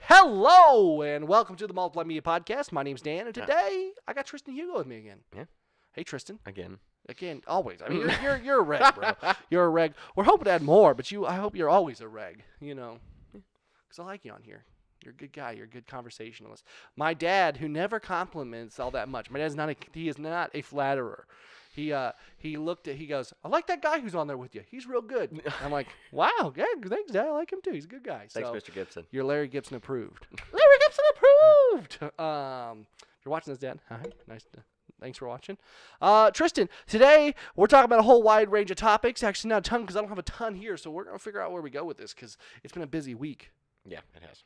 Hello and welcome to the Multiply Media Podcast. My name's Dan, and today I got Tristan Hugo with me again. Yeah. Hey, Tristan. Again. Again, always. I mean, you're you're, you're a reg, bro. You're a reg. We're hoping to add more, but you, I hope you're always a reg. You know, because I like you on here. You're a good guy. You're a good conversationalist. My dad, who never compliments all that much. My dad's not. A, he is not a flatterer. He uh he looked at he goes I like that guy who's on there with you he's real good I'm like wow good thanks dad I like him too he's a good guy Thanks, so, Mr. Gibson. you're Larry Gibson approved. Larry Gibson approved. Um, if you're watching this, Dad, hi, nice. To, thanks for watching. Uh, Tristan, today we're talking about a whole wide range of topics. Actually, not a ton because I don't have a ton here, so we're gonna figure out where we go with this because it's been a busy week. Yeah, it has.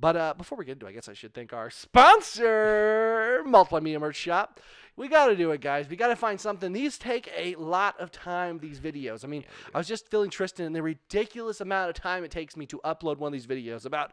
But uh, before we get into it, I guess I should thank our sponsor, Multiply Media Merch Shop. We got to do it, guys. We got to find something. These take a lot of time, these videos. I mean, I was just feeling Tristan and the ridiculous amount of time it takes me to upload one of these videos. About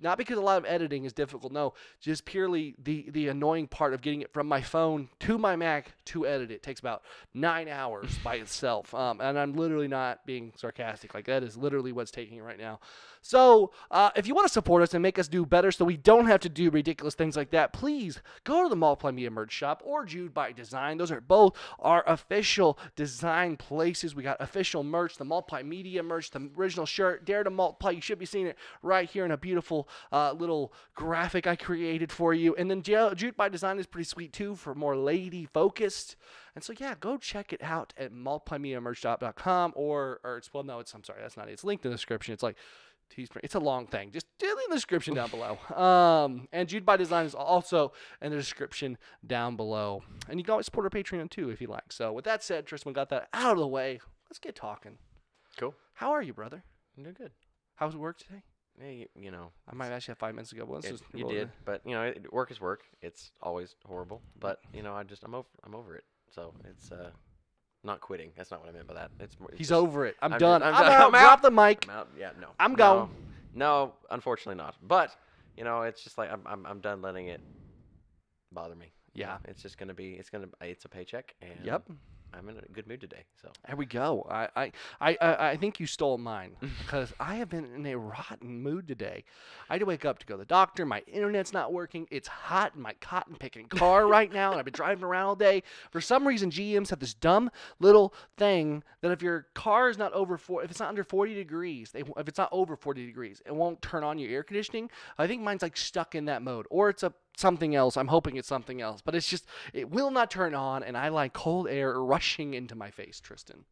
not because a lot of editing is difficult, no, just purely the the annoying part of getting it from my phone to my Mac to edit it takes about nine hours by itself. Um, and I'm literally not being sarcastic. Like that is literally what's taking it right now. So uh, if you want to support us and make us do better, so we don't have to do ridiculous things like that, please go to the Multiply Media Merch Shop or Jude by Design. Those are both our official design places. We got official merch, the Multiply Media merch, the original shirt, Dare to Multiply. You should be seeing it right here in a beautiful uh, little graphic I created for you. And then Ju- Jude by Design is pretty sweet too for more lady focused. And so yeah, go check it out at multiplymedia.merch.com or or it's well no, it's I'm sorry, that's not it. It's linked in the description. It's like Teespring. It's a long thing. Just do it in the description down below. Um, and Jude by Design is also in the description down below. And you can always support our Patreon too if you like. So with that said, Tristan, got that out of the way. Let's get talking. Cool. How are you, brother? You did good. How's was work today? Hey, you, you know, I might have actually have five minutes ago. But let's it- just you did, it. but you know, it, work is work. It's always horrible, but you know, I just I'm over I'm over it. So it's uh, not quitting. That's not what I meant by that. It's more. it's He's just- over it. I'm, I'm done. just- I'm, I'm done. out. I'm Drop out. the mic. I'm out. Yeah, no. I'm no. gone. No, unfortunately not. But you know, it's just like I'm I'm I'm done letting it bother me. Yeah. It's just gonna be. It's gonna. It's a paycheck, and Yep. I'm in a good mood today. So There we go. I, I, I, I I think you stole mine because I have been in a rotten mood today. I had to wake up to go to the doctor. My internet's not working. It's hot in my cotton picking car right now, and I've been driving around all day. For some reason, GMs have this dumb little thing that if your car is not over four, if it's not under 40 degrees, they, if it's not over 40 degrees, it won't turn on your air conditioning. I think mine's like stuck in that mode, or it's a something else. I'm hoping it's something else, but it's just it will not turn on, and I like cold air rushing into my face, Tristan.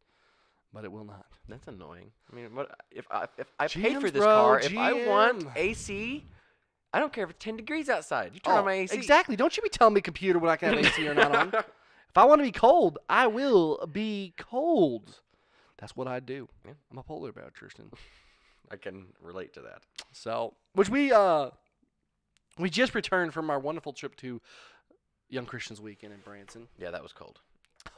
But it will not. That's annoying. I mean, what if I if I paid for this bro, car? If I want GM. AC, I don't care if it's ten degrees outside. You turn on my AC. Oh, Exactly. Don't you be telling me computer when I can have AC or not on. If I want to be cold, I will be cold. That's what I do. Yeah. I'm a polar bear, Tristan. I can relate to that. So, which we uh, we just returned from our wonderful trip to Young Christians Weekend in Branson. Yeah, that was cold.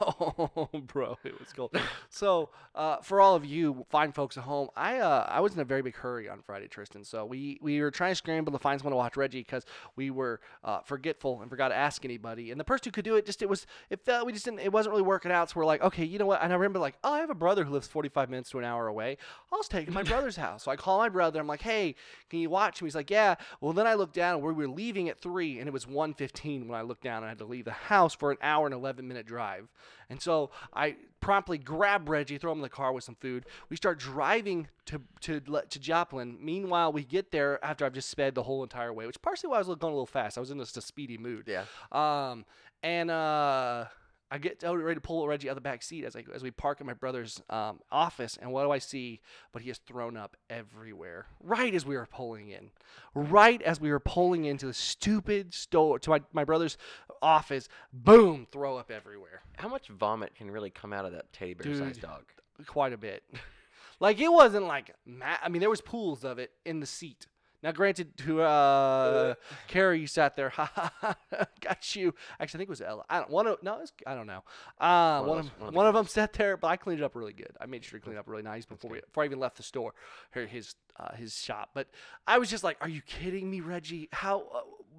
Oh, bro, it was cold. so, uh, for all of you fine folks at home, I uh, I was in a very big hurry on Friday, Tristan. So we we were trying to scramble to find someone to watch Reggie because we were uh, forgetful and forgot to ask anybody. And the person who could do it just it was it felt we just didn't it wasn't really working out. So we're like, okay, you know what? And I remember like, oh, I have a brother who lives 45 minutes to an hour away. I'll just take him to my brother's house. So I call my brother. I'm like, hey, can you watch him? He's like, yeah. Well, then I looked down and we were leaving at three, and it was 1:15 when I looked down and I had to leave the house for an hour and 11 minute drive. And so I promptly grab Reggie, throw him in the car with some food. We start driving to to to Joplin. Meanwhile, we get there after I've just sped the whole entire way, which partially why I was going a little fast. I was in just a speedy mood. Yeah. Um, and uh, I get ready to pull Reggie out of the back seat as I as we park in my brother's um, office. And what do I see? But he has thrown up everywhere. Right as we were pulling in, right as we were pulling into the stupid store to my my brother's office. Boom! Throw up everywhere. How much vomit can really come out of that teddy bear sized dog? quite a bit. like it wasn't like ma- I mean there was pools of it in the seat. Now, granted, to uh, Carrie, you sat there. Ha ha ha! Got you. Actually, I think it was Ella. I don't. One of no, was, I don't know. Uh, One of one those- of one of one of them sat there, but I cleaned it up really good. I made sure to clean it up really nice before we, before I even left the store, or his uh, his shop. But I was just like, "Are you kidding me, Reggie? How?"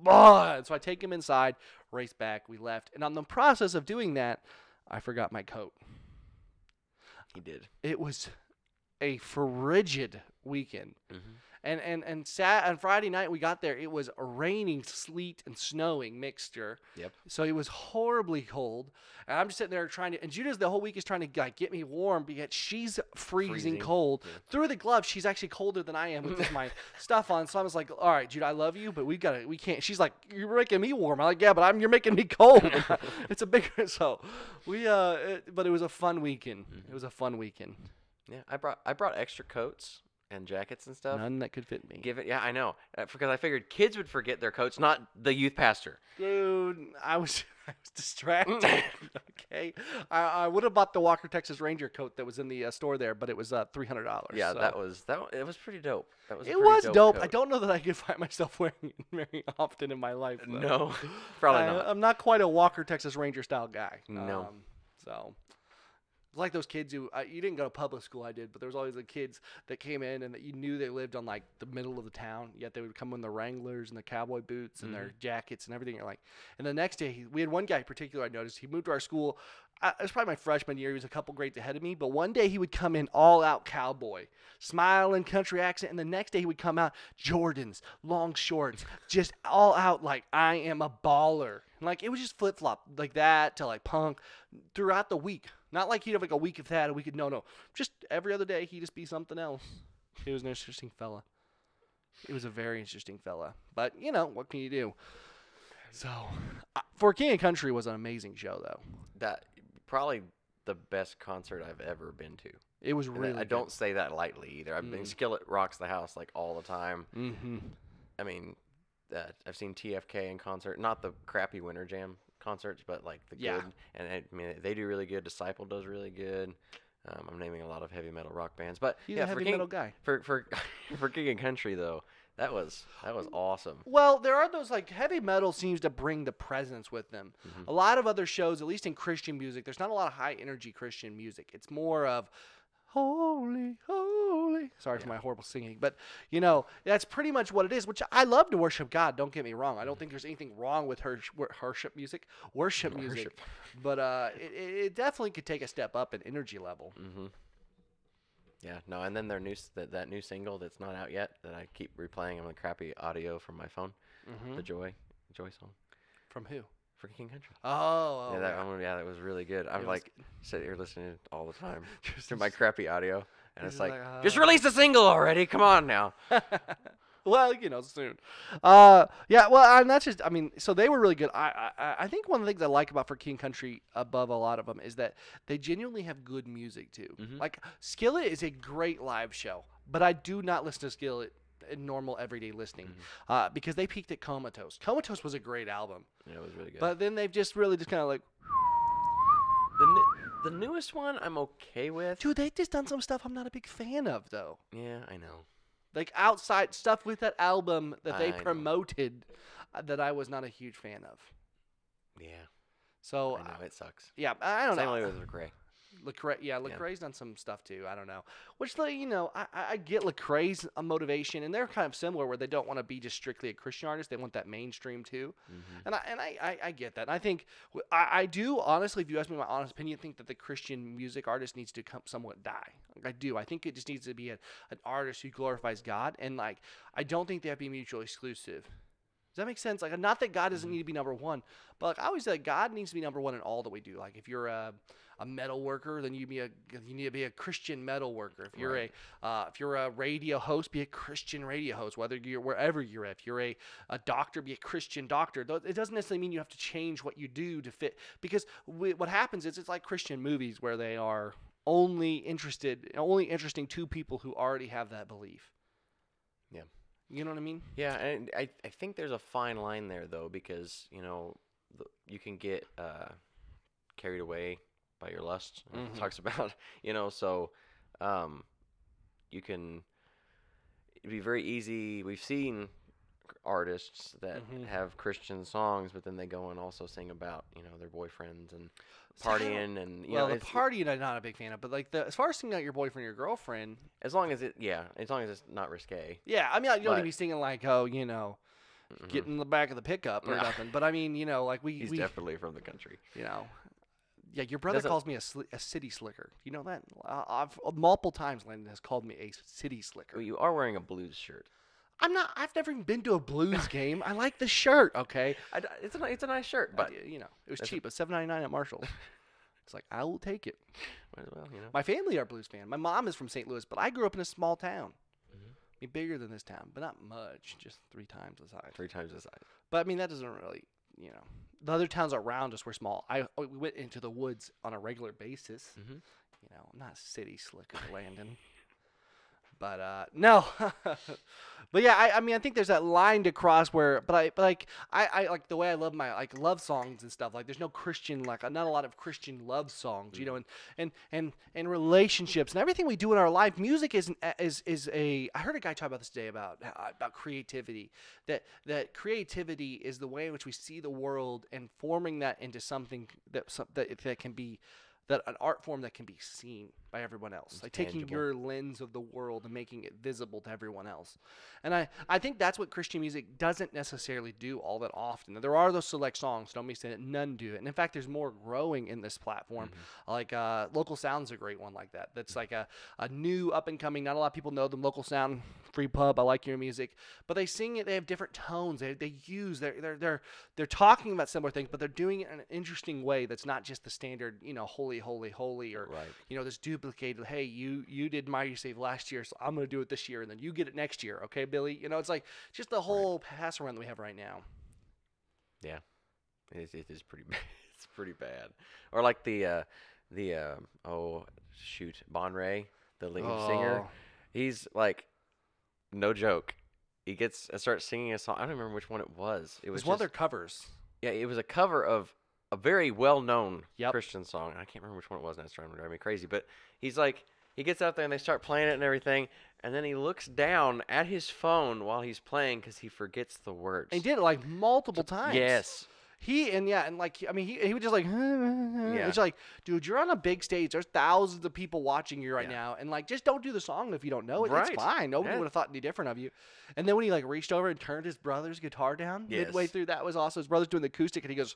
Uh," so I take him inside, race back. We left, and on the process of doing that, I forgot my coat. He did. It was a frigid weekend. Mhm. And and and sat on Friday night we got there. It was raining, sleet, and snowing mixture. Yep. So it was horribly cold, and I'm just sitting there trying to. And Judah's the whole week is trying to like get me warm, because she's freezing, Freezing, cold. yeah. Through the gloves, she's actually colder than I am with just my stuff on. So I was like, "All right, Judah, I love you, but we gotta, we can't." She's like, "You're making me warm." I'm like, "Yeah, but I'm, you're making me cold." it's a bigger. So we, uh, it, but it was a fun weekend. Mm-hmm. It was a fun weekend. Yeah, I brought I brought extra coats and jackets and stuff. None that could fit me. Give it. Yeah, I know. Uh, Because I figured kids would forget their coats, not the youth pastor. Dude, I was I was distracted. okay, I, I would have bought the Walker Texas Ranger coat that was in the uh, store there, but it was uh, three hundred dollars. Yeah, that was that. It was pretty dope. That was. It was dope. I don't know that I could find myself wearing it very often in my life. though. No, probably I, not. I'm not quite a Walker Texas Ranger style guy. No. Um, so. It's like those kids who uh, you didn't go to public school. I did, but there was always the kids that came in and that you knew they lived on like the middle of the town. Yet they would come in the Wranglers and the cowboy boots and Mm-hmm. their jackets and everything. You're like, and the next day he, we had one guy in particular I noticed. He moved to our school. I, it was probably my freshman year. He was a couple grades ahead of me, but one day he would come in all out cowboy, smiling country accent, and the next day he would come out Jordans, long shorts, just all out like I am a baller. And, Like it was just flip flop like that to like punk throughout the week. Not like he'd have like a week of that, a week of no, no. Just every other day he'd just be something else. He was an interesting fella. He was a very interesting fella. But you know what can you do? So, uh, for King and Country was an amazing show though. That probably the best concert I've ever been to. It was And really. I don't say that lightly either. I've been Mm. Skillet rocks the house like all the time. Mm-hmm. I mean, uh, I've seen TFK in concert, not the crappy Winter Jam concerts, but like the Yeah. good. And I mean, they do really good. Disciple does really good. Um, I'm naming a lot of heavy metal rock bands, but He's yeah, heavy for King, metal guy. for for for King and Country though, that was that was awesome. Well, there are those like heavy metal seems to bring the presence with them. Mm-hmm. A lot of other shows, at least in Christian music, there's not a lot of high energy Christian music. It's more of holy, holy. Sorry for my horrible singing, but you know that's pretty much what it is. Which I love to worship God. Don't get me wrong. I don't think there's anything wrong with her worship music, worship music, Worship. but uh, it, it it definitely could take a step up in energy level. Mm-hmm. Yeah, no, and then their new that, that new single that's not out yet that I keep replaying on the crappy audio from my phone, Mhm. the Joy Joy song From who? For King Country. Oh, oh yeah, that yeah. one, yeah, that was really good. I'm like sitting here listening all the time Just to my crappy audio, and it's just like, like, just uh, release a single already. Come on now. well, you know, soon. Uh, yeah. Well, and that's just. I mean, so they were really good. I, I, I think one of the things I like about for King Country above a lot of them is that they genuinely have good music too. Mhm. Like Skillet is a great live show, but I do not listen to Skillet normal everyday listening Mm-hmm. uh, because they peaked at Comatose. Comatose was a great album, Yeah, it was really good. but then they've just really just kind of like, the new, the newest one I'm okay with. dude, they've just done some stuff I'm not a big fan of though. Yeah, I know. Like outside stuff with that album that they I promoted uh, that I was not a huge fan of. Yeah, So I know it sucks. Yeah, I don't know. Same know. way with Lecrae. Lecrae, yeah, Lecrae's done some stuff too. I don't know. Which, like, you know, I, I get Lecrae's motivation, and they're kind of similar, where they don't want to be just strictly a Christian artist; they want that mainstream too. Mhm. And I and I, I, I get that. And I think I, I, do honestly, if you ask me my honest opinion, think that the Christian music artist needs to come somewhat die. Like, I do. I think it just needs to be a, an artist who glorifies God, and like I don't think they have to be mutually exclusive. Does that make sense? Like, not that God doesn't need to be number one, but like I always say, God needs to be number one in all that we do. Like, if you're a, a metal worker, then you be a you need to be a Christian metal worker. If you're Right. a uh, if you're a radio host, be a Christian radio host. Whether you're wherever you're at, if you're a, a doctor, be a Christian doctor. It doesn't necessarily mean you have to change what you do to fit. Because wh- what happens is it's like Christian movies where they are only interested, only interesting to people who already have that belief. Yeah. You know what I mean? Yeah, and I, I think there's a fine line there though because you know the, you can get uh, carried away by your lust. Mhm. Talks about you know so um, you can it'd be very easy. We've seen artists that Mhm. have Christian songs, but then they go and also sing about you know their boyfriends and See, I don't- partying and you well, know the it's, party I'm not a big fan of, but like the as far as singing out your boyfriend or your girlfriend, as long as it yeah as long as it's not risque. yeah, I mean you don't need to be singing like oh you know Mhm. get in the back of the pickup or No. nothing, but I mean you know like we He's we definitely from the country. you know Yeah, your brother Doesn't- calls me a, sli- a city slicker. You know that? Uh, I've multiple times Landon has called me a city slicker. Well, you are wearing a blues shirt. I'm not. I've never even been to a Blues game. I like the shirt. Okay, I it's a it's a nice shirt, but but you know it was cheap. a- seven ninety nine at Marshalls. it's like I will take it. might as well, you know. My family are Blues fan. My mom is from St. Louis, but I grew up in a small town. Mhm. I mean, bigger than this town, but not much. Just three times the size. Three times the size. But I mean, that doesn't really, you know, the other towns around us were small. I we went into the woods on a regular basis. Mhm. You know, I'm not a city slicker, Landon. But uh, no, but yeah, I, I mean, I think there's that line to cross where, but I, but like, I, I like the way I love my like love songs and stuff. Like, there's no Christian, like, not a lot of Christian love songs, you know, and and and and relationships and everything we do in our life. Music is an, is is a. I heard a guy talk about this today about uh, about creativity. That that creativity is the way in which we see the world and forming that into something that some, that that can be that an art form that can be seen by everyone else It's like taking your lens of the world and making it visible to everyone else. And i i think that's what christian music doesn't necessarily do all that often. There are those select songs don't be saying that none do it. And in fact there's more growing in this platform. Like uh local sound's a great one like that. That's like a, a new up and coming not a lot of people know them local sound free pub i like your music. But they sing it they have different tones they, they use they're, they're they're they're talking about similar things but they're doing it in an interesting way that's not just the standard you know holy holy holy or Right. you know this duplicated hey you you did mighty save last year so i'm going to do it this year and then you get it next year okay billy you know it's like just the whole pass around that we have right now Yeah, it is, it is pretty bad. it's pretty bad. Or like the uh, the uh, oh shoot, Bon Ray, the lead singer. Oh. He's like, no joke. He gets uh, starts singing a song. I don't remember which one it was. It it was was one of their covers yeah, it was a cover of a very well-known Yep. Christian song. I can't remember which one it was. and That's trying to drive me crazy. But he's like, he gets out there and they start playing it and everything, and then he looks down at his phone while he's playing because he forgets the words. and he did it like multiple times Yes. He and yeah, and like I mean, he he was just like, it's like, dude, you're on a big stage. There's thousands of people watching you right Yeah. now, and like, just don't do the song if you don't know it. Right. It's fine. Nobody Yeah. would have thought any different of you. And then when he like reached over and turned his brother's guitar down midway through, that was awesome. His brother's doing the acoustic, and he goes,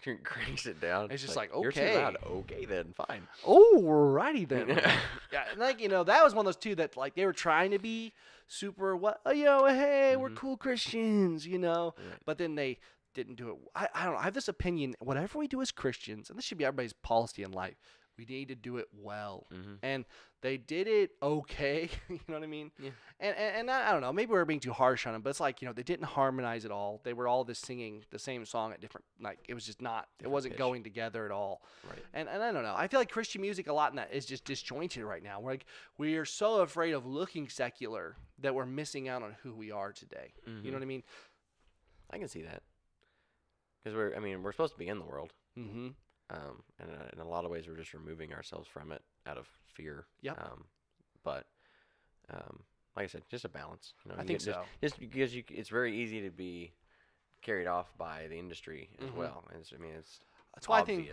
cranks it down. It's just like, You're too loud. okay. Okay, then fine. Oh, "alrighty then." yeah, and like you know, that was one of those two that like they were trying to be super what, oh, you know, hey, we're Mhm. cool Christians, you know, Right. but then they didn't do it. I, I don't know. I have this opinion. Whatever we do as Christians, and this should be everybody's policy in life, we need to do it well. Mm-hmm. And they did it okay. you know what I mean? Yeah. And, and and I I don't know. Maybe we're being too harsh on them, but it's like you know they didn't harmonize at all. They were all just singing the same song at different. Like it was just not. it wasn't pitch. going together at all. Right. And and I don't know. I feel like Christian music a lot in that is just disjointed right now. We're like we are so afraid of looking secular that we're missing out on who we are today. You Mhm. know what I mean? I can see that. Because we're, I mean, we're supposed to be in the world, Mm-hmm. Um, and uh, in a lot of ways, we're just removing ourselves from it out of fear. Yep. Um, but, um, like I said, just a balance. You know, I you think get- so. Just because you, it's very easy to be carried off by the industry as Mhm. well. And it's, I mean, it's That's why I think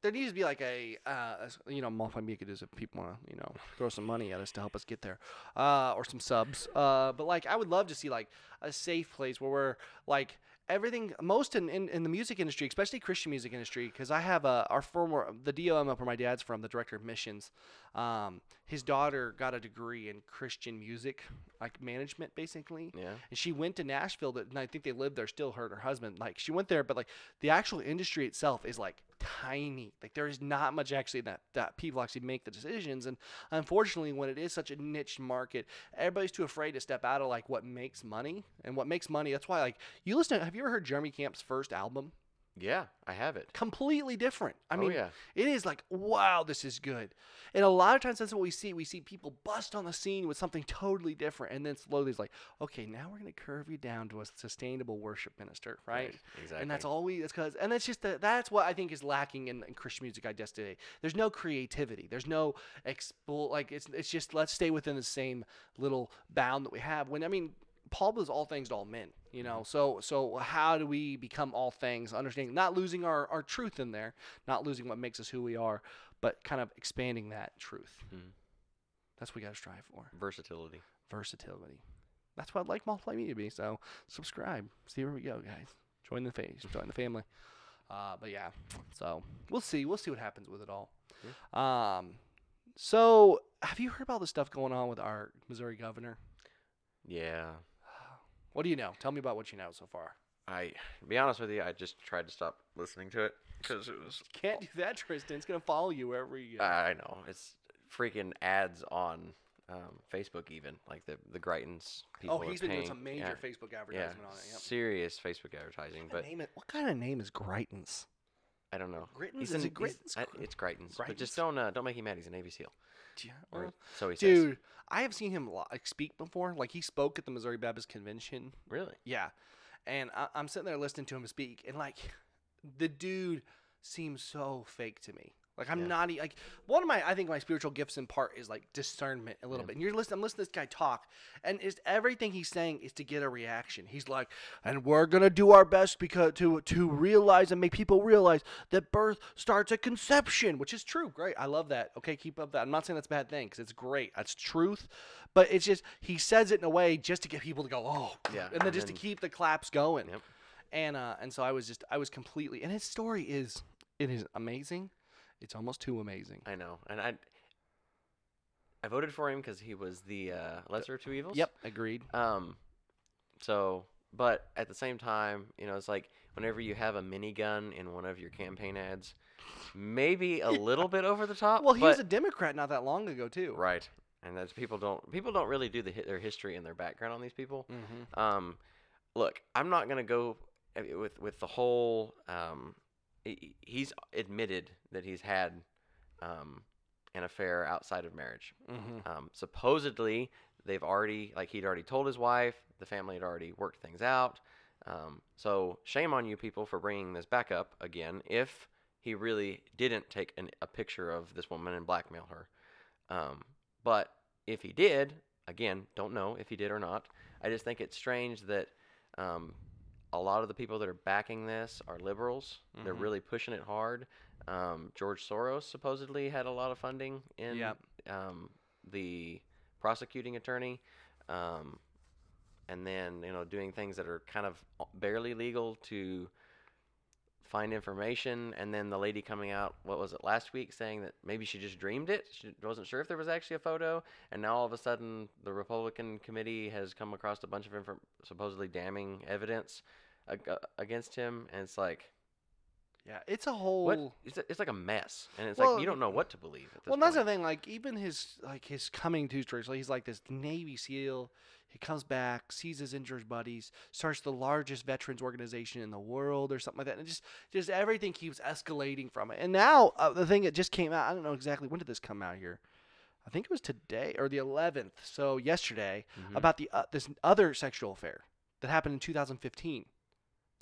there needs to be like a, uh, a you know, Multiply Media if people want to, you know, throw some money at us to help us get there, uh, or some subs. Uh, but like, I would love to see like a safe place where we're like everything, most in, in, in the music industry, especially Christian music industry, because I have a, our former, the DOM up where my dad's from, the director of missions, um, his daughter got a degree in Christian music, like management basically Yeah. and she went to Nashville. To, and I think they lived there still. Her and her husband. Like she went there, but like the actual industry itself is like tiny. Like there is not much actually that that people actually make the decisions. And unfortunately, when it is such a niche market, everybody's too afraid to step out of like what makes money. And what makes money, that's why like you listen. To, have you ever heard Jeremy Camp's first album? Yeah, I have it. Completely different. I oh, mean, yeah. it is like, wow, this is good. And a lot of times that's what we see. We see people bust on the scene with something totally different. And then slowly it's like, okay, now we're going to curve you down to a sustainable worship minister, right? Exactly. And that's all we, that's because, and that's just, the, that's what I think is lacking in, in Christian music I guess today. There's no creativity. There's no expo, like it's, it's just, let's stay within the same little bound that we have. When, I mean, Paul was all things to all men, you know. So so how do we become all things? Understanding not losing our, our truth in there, not losing what makes us who we are, but kind of expanding that truth. Mhm. That's what we got to strive for. Versatility. Versatility. That's what I'd like Multiply Media to be. So subscribe. See where we go, guys. Join the face. Join the family. Uh, but yeah, so we'll see. We'll see what happens with it all. Um, so have you heard about the stuff going on with our Missouri governor? Yeah. What do you know? Tell me about what you know so far. I to be honest with you, I just tried to stop listening to it because it was. Can't do that, Tristan. It's gonna follow you wherever you go. I know it's freaking ads on um, Facebook, even like the the Greitens people. oh, he's been doing some major yeah, Facebook yeah, on it. Yep. serious Facebook advertising. What But name it- what kind of name is Greitens? I don't know. Grittens? He's Is it Grittens? I- it's Greitens, but just don't uh, don't make him mad. He's a Navy SEAL. Yeah, Or so he says. dude, I have seen him like speak before. Like he spoke at the Missouri Baptist Convention. Really? Yeah, and I, I'm sitting there listening to him speak, and like the dude seems so fake to me. Like I'm Yeah. not like one of my I think my spiritual gifts in part is like discernment a little Yeah. bit. And you're listening, I'm listening to this guy talk, and is everything he's saying is to get a reaction. He's like, and we're gonna do our best because to to realize and make people realize that birth starts at conception, which is true. Great, I love that. Okay, keep up that. I'm not saying that's a bad thing because it's great. That's truth, but it's just he says it in a way just to get people to go, oh, Yeah, and then and just to keep the claps going. Yep. And uh, and so I was just I was completely and his story is it is amazing. It's almost too amazing. I know, and I I voted for him because he was the uh, lesser of two evils. Yep, agreed. Um, so, but at the same time, you know, it's like whenever you have a minigun in one of your campaign ads, maybe a little bit over the top. Well, he was a Democrat not that long ago too. right, and that's people don't people don't really do the their history and their background on these people. Mm-hmm. Um, look, I'm not gonna go with with the whole. Um, he's admitted that he's had um, an affair outside of marriage. Mm-hmm. Um, supposedly, they've already, like, he'd already told his wife. The family had already worked things out. Um, so, shame on you people for bringing this back up again if he really didn't take an, a picture of this woman and blackmail her. Um, but if he did, again, don't know if he did or not. I just think it's strange that um, a lot of the people that are backing this are liberals. They're Mhm. really pushing it hard. Um, George Soros supposedly had a lot of funding in Yep. um, the prosecuting attorney, um, and then you know doing things that are kind of barely legal to find information, and then the lady coming out, what was it last week, saying that maybe she just dreamed it. She wasn't sure if there was actually a photo, and now all of a sudden the Republican committee has come across a bunch of infor- supposedly damning evidence ag- against him, and it's like. Yeah, it's a whole. What? It's, a- it's like a mess, and it's Well, like you don't know what to believe at this Well, that's the thing. Like even his like his coming to church, like he's like this Navy SEAL. He comes back, sees his injured buddies, starts the largest veterans organization in the world, or something like that, and just just everything keeps escalating from it. And now uh, the thing that just came out, I don't know exactly when did this come out here. I think it was today or the 11th, so yesterday, Mhm. about the uh, this other sexual affair that happened in 2015.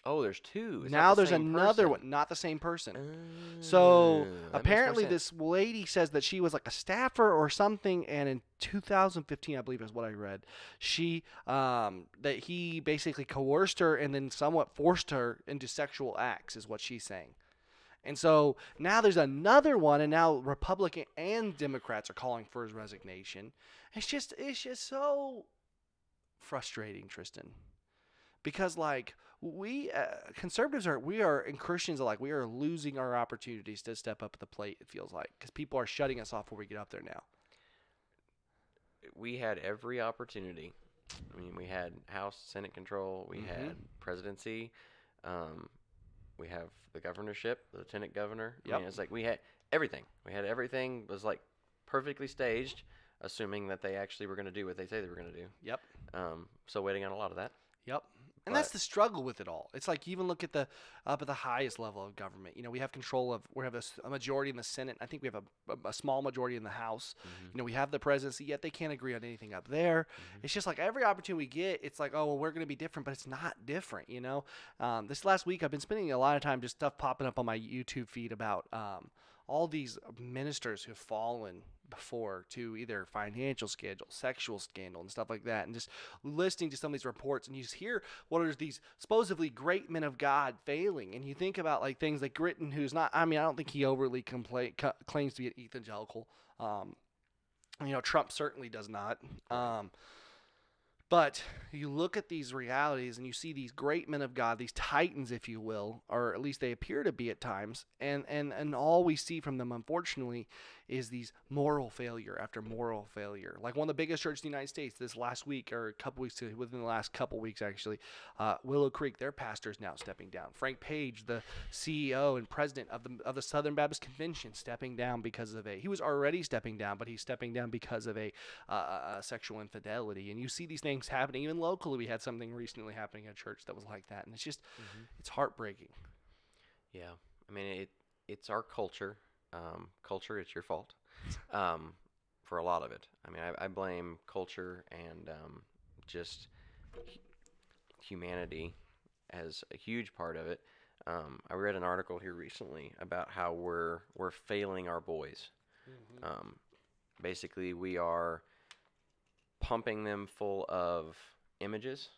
Oh, there's two. It's now the there's another person. one, not the same person. Oh, So more apparently, this lady says that she was like a staffer or something, and in 2015, I believe is what I read, she um, that he basically coerced her and then somewhat forced her into sexual acts, is what she's saying. And so now there's another one, and now Republican and Democrats are calling for his resignation. It's just it's just so frustrating, Tristan, because like we uh, conservatives are we are and Christians alike we are losing our opportunities to step up at the plate. It feels like because people are shutting us off before we get up there now. we had every opportunity. I mean, we had House, Senate control, we Mhm. had presidency, um, we have the governorship, the lieutenant governor. I mean, it's like we had everything. We had everything was like perfectly staged, assuming that they actually were going to do what they say they were going to do. Yep. Um, so waiting on a lot of that. Yep. And that's the struggle with it all. It's like you even look at the up at the highest level of government. You know, we have control of we have a majority in the Senate. I think we have a, a, a small majority in the House. Mhm. You know, we have the presidency, yet they can't agree on anything up there. Mhm. It's just like every opportunity we get, it's like, oh, well, we're going to be different, but it's not different, you know? Um, this last week, I've been spending a lot of time just stuff popping up on my YouTube feed about um, all these ministers who've fallen before to either financial scandal, sexual scandal, and stuff like that, and just listening to some of these reports, and you just hear what are these supposedly great men of God failing, and you think about like things like Gritton, who's not. I mean, I don't think he overly compla- ca- claims to be an evangelical. Um, you know, Trump certainly does not. Um, But you look at these realities and you see these great men of God, these titans, if you will, or at least they appear to be at times, and and and all we see from them, unfortunately, is these moral failure after moral failure. Like one of the biggest churches in the United States this last week, or a couple weeks to, within the last couple weeks actually, uh, Willow Creek, their pastor is now stepping down. Frank Page, the CEO and president of the of the Southern Baptist Convention, stepping down because of a. He was already stepping down, but he's stepping down because of a, uh, a sexual infidelity. And you see these things happening even locally. We had something recently happening at a church that was like that, and it's just it's heartbreaking. Yeah, I mean it. It's our culture. Um, culture, it's your fault. Um, for a lot of it. I mean, I, I blame culture and um, just humanity as a huge part of it. Um, I read an article here recently about how we're we're failing our boys. Um, basically, we are pumping them full of images,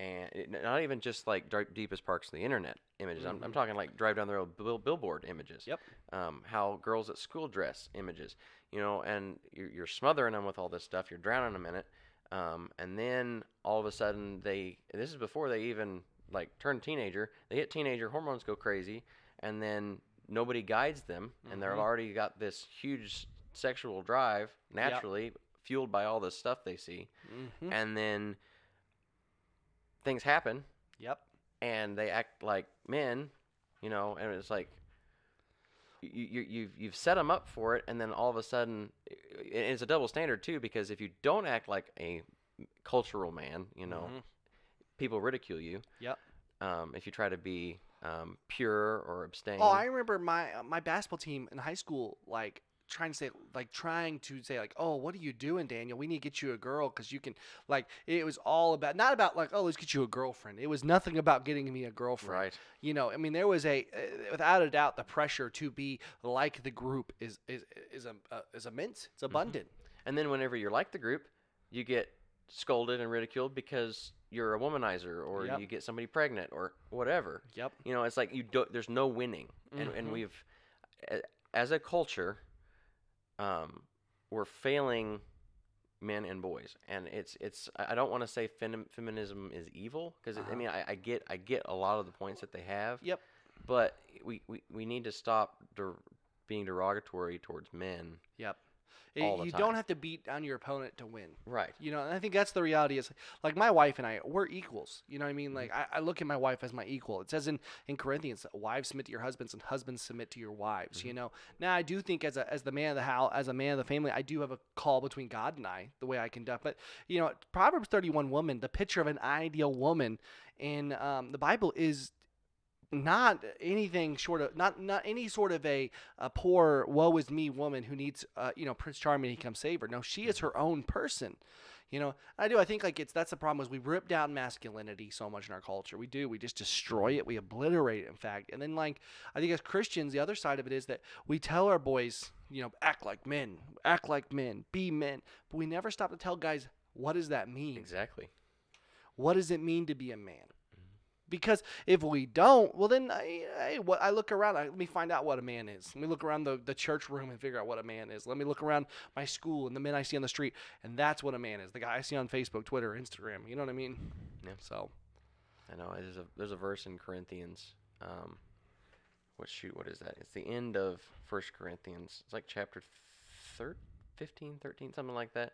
and it, not even just like dark, deepest parts of the internet images. I'm, I'm Mhm. talking like drive down the road bill, billboard images. Yep. Um, how girls at school dress images, you know, and you're, you're smothering them with all this stuff. You're drowning them in it, um, and then all of a sudden they. This is before they even like turn teenager. They hit teenager hormones go crazy, and then nobody guides them, and they're already got this huge sexual drive naturally fueled by all this stuff they see, Mm-hmm. and then things happen Yep. and they act like men, you know, and it's like you, you you've you've set them up for it, and then all of a sudden, i- i- it's a double standard too, because if you don't act like a cultural man, you know, Mhm. people ridicule you. Yep. Um, if you try to be um, pure or abstain. Oh, I remember my uh, my basketball team in high school, like trying to say, like trying to say, like, oh, what are you doing, Daniel? We need to get you a girl because you can, like, it was all about not about like, oh, let's get you a girlfriend. It was nothing about getting me a girlfriend. right. You know, I mean, there was a, uh, without a doubt, the pressure to be like the group is is is a uh, is immense. It's abundant. And then whenever you're like the group, you get scolded and ridiculed because you're a womanizer or Yep. you get somebody pregnant or whatever. Yep. You know, it's like you don't. There's no winning, and and Mhm. we've, as a culture, um, we're failing men and boys, and it's it's. I I don't want to say fem- feminism is evil because I Uh-huh. mean I, I get I get a lot of the points that they have. Yep. But we we, we need to stop der- being derogatory towards men. Yep. All you time. don't have to beat down your opponent to win. Right. You know, and I think that's the reality. Is like my wife and I, we're equals. You know what I Mm-hmm. mean? Like I, I look at my wife as my equal. It says in in Corinthians, wives submit to your husbands and husbands submit to your wives. Mm-hmm. You know. Now I do think as a as the man of the house, as a man of the family, I do have a call between God and I, the way I conduct. But you know, Proverbs thirty one woman, the picture of an ideal woman in um, the Bible is not anything short of not not any sort of a, a poor woe is me woman who needs uh, you know Prince Charming to come save her. No, she is her own person. You know, I do. I think like it's that's the problem is we rip down masculinity so much in our culture. We do. We just destroy it. We obliterate it. In fact, and then like I think as Christians, the other side of it is that we tell our boys, you know, act like men, act like men, be men, but we never stop to tell guys what does that mean. Exactly. What does it mean to be a man? Because if we don't, well then I, I, what, I look around. I, let me find out what a man is. Let me look around the, the church room and figure out what a man is. Let me look around my school and the men I see on the street, and that's what a man is. The guy I see on Facebook, Twitter, Instagram. You know what I mean? Yeah. So I know there's a there's a verse in Corinthians. Um, what shoot? What is that? It's the end of First Corinthians. It's like chapter thir- 15, 13, something like that.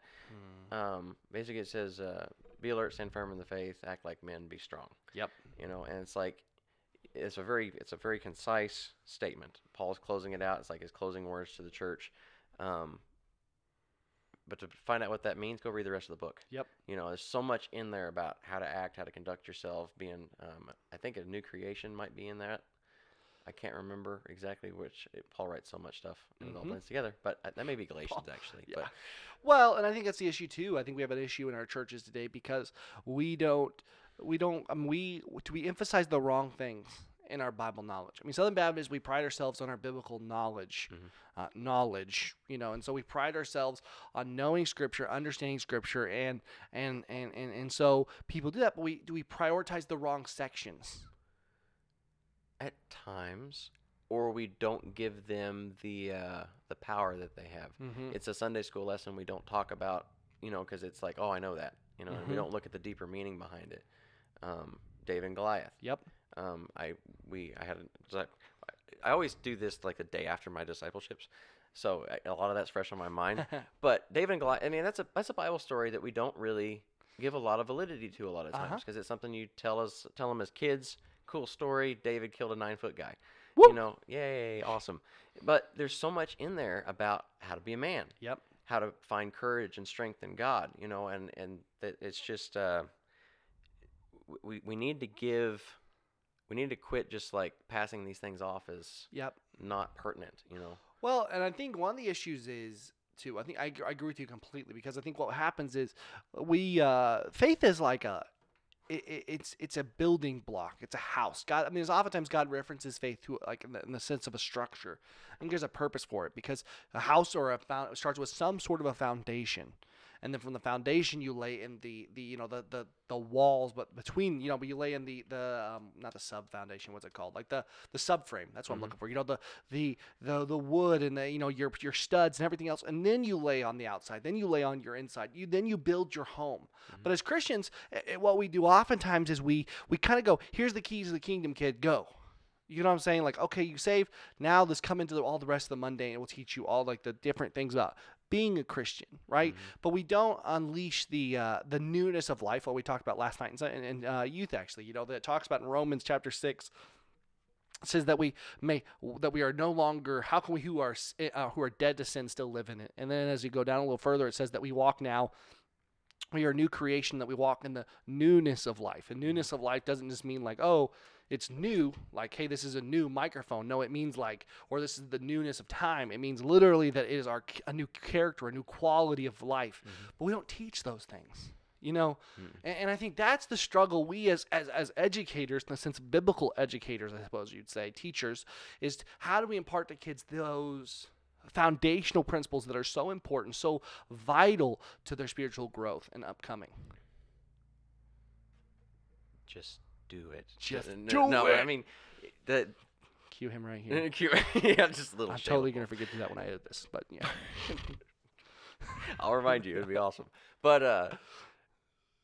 Um, basically, it says, uh, "Be alert, stand firm in the faith, act like men, be strong." Yep. You know, and it's like it's a very it's a very concise statement. Paul's closing it out. It's like his closing words to the church. Um, but to find out what that means, go read the rest of the book. Yep. You know, there's so much in there about how to act, how to conduct yourself. Being, um, I think a new creation might be in that. I can't remember exactly which. It, Paul writes so much stuff and it all Mhm. blends together. But uh, that may be Galatians actually. yeah. But Well, and I think that's the issue too. I think we have an issue in our churches today because we don't, we don't, um, we we emphasize the wrong things in our Bible knowledge. I mean, Southern Baptists we pride ourselves on our biblical knowledge, Mhm. uh, knowledge, you know, and so we pride ourselves on knowing Scripture, understanding Scripture, and and and and, and so people do that. But we do we prioritize the wrong sections? Times, or we don't give them the uh, the power that they have. Mm-hmm. It's a Sunday school lesson. We don't talk about, you know, because it's like, oh, I know that. you know, and Mhm. we don't look at the deeper meaning behind it. Um, David and Goliath. Yep. Um, I we I had a, I, always do this like the day after my discipleships, so a lot of that's fresh on my mind. but David and Goliath, I mean, that's a that's a Bible story that we don't really give a lot of validity to a lot of Uh-huh. times because it's something you tell us tell them as kids. Cool story. David killed a nine foot guy. You know, yay, awesome. But there's so much in there about how to be a man, Yep. how to find courage and strength in God. You know, and and that it's just uh, we we need to give. We need to quit just like passing these things off as Yep. not pertinent. You know. Well, and I think one of the issues is too. I think I, I agree with you completely because I think what happens is we uh, faith is like a it, it, it's it's a building block. It's a house. God, I mean, oftentimes God references faith to like in the, in the sense of a structure. I think there's a purpose for it because a house or a found starts with some sort of a foundation, and then from the foundation you lay in the the you know the the, the walls, but between you know, but you lay in the the um, not the sub foundation. What's it called? Like the the subframe. That's what I'm looking for. You know the the the the wood and the you know your your studs and everything else, and then you lay on the outside. Then you lay on your inside. You then you build your home. But as Christians, eh, eh, what we do oftentimes is we we kind of go, here's the keys of the kingdom, kid, go. You know what I'm saying? Like, okay, you save. Now let's come into the, all the rest of the mundane. It will teach you all like the different things about being a Christian, right? But we don't unleash the uh, the newness of life. What we talked about last night in, in, in uh, youth, actually, you know, that it talks about in Romans chapter six. Says that we may that we are no longer. How can we who are uh, who are dead to sin still live in it? And then as you go down a little further, it says that we walk now we are a new creation that we walk in the newness of life. And newness of life doesn't just mean like, oh, it's new, like, hey, this is a new microphone. No, it means like, or this is the newness of time. It means literally that it is our a new character, a new quality of life. Mm-hmm. But we don't teach those things. You know, mm. and, and I think that's the struggle we as, as as educators, in the sense of biblical educators, I suppose you'd say, teachers, is how do we impart to kids those foundational principles that are so important, so vital to their spiritual growth and upcoming. Just do it. Just no, do no, I mean, the Cue him right here. cue, yeah, just a little. I'm Shayla totally gonna forget to that when I edit this, but yeah. I'll remind you. It'd be awesome. But uh,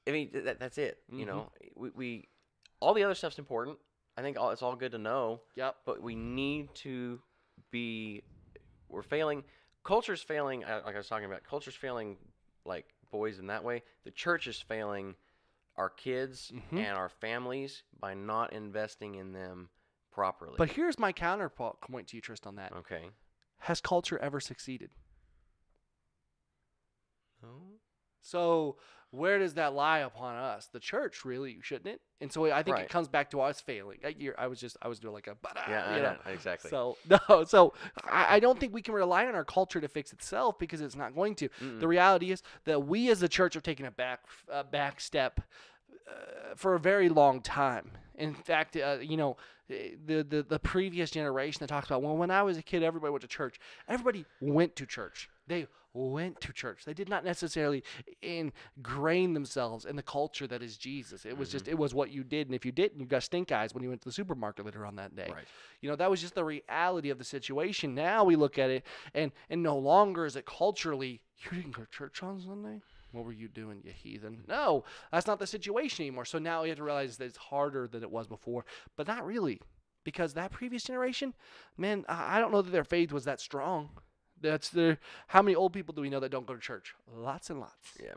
I mean, th- that, that's it. You Mhm. know, we, we all the other stuff's important. I think all, it's all good to know, yep. but we need to be. We're failing. Culture's failing. uh, Like I was talking about, culture's failing. Like boys in that way. The church is failing our kids Mhm. and our families by not investing in them properly. But here's my counterpoint to you, Trist, on that. okay. Has culture ever succeeded? No. So where does that lie upon us? The church, really, shouldn't it? And so I think Right. it comes back to us failing. I, was just I was doing like a but Yeah, I you know. exactly. So no, so I, I don't think we can rely on our culture to fix itself because it's not going to. Mm-mm. The reality is that we as a church have taken a back back step for a very long time. In fact, uh, you know, eh, the, the the previous generation that talks about well, when I was a kid, everybody went to church. Everybody went to church. They went to church. They did not necessarily ingrain themselves in the culture that is Jesus. It was just it was what you did, and if you didn't, you got stink eyes when you went to the supermarket later on that day. Right. You know, that was just the reality of the situation. Now we look at it, and and no longer is it culturally. You didn't go to church on Sunday. What were you doing, you heathen? No, that's not the situation anymore. So now we have to realize that it's harder than it was before, but not really, because that previous generation, man, I don't know that their faith was that strong. That's their. How many old people do we know that don't go to church? Lots and lots. Yeah.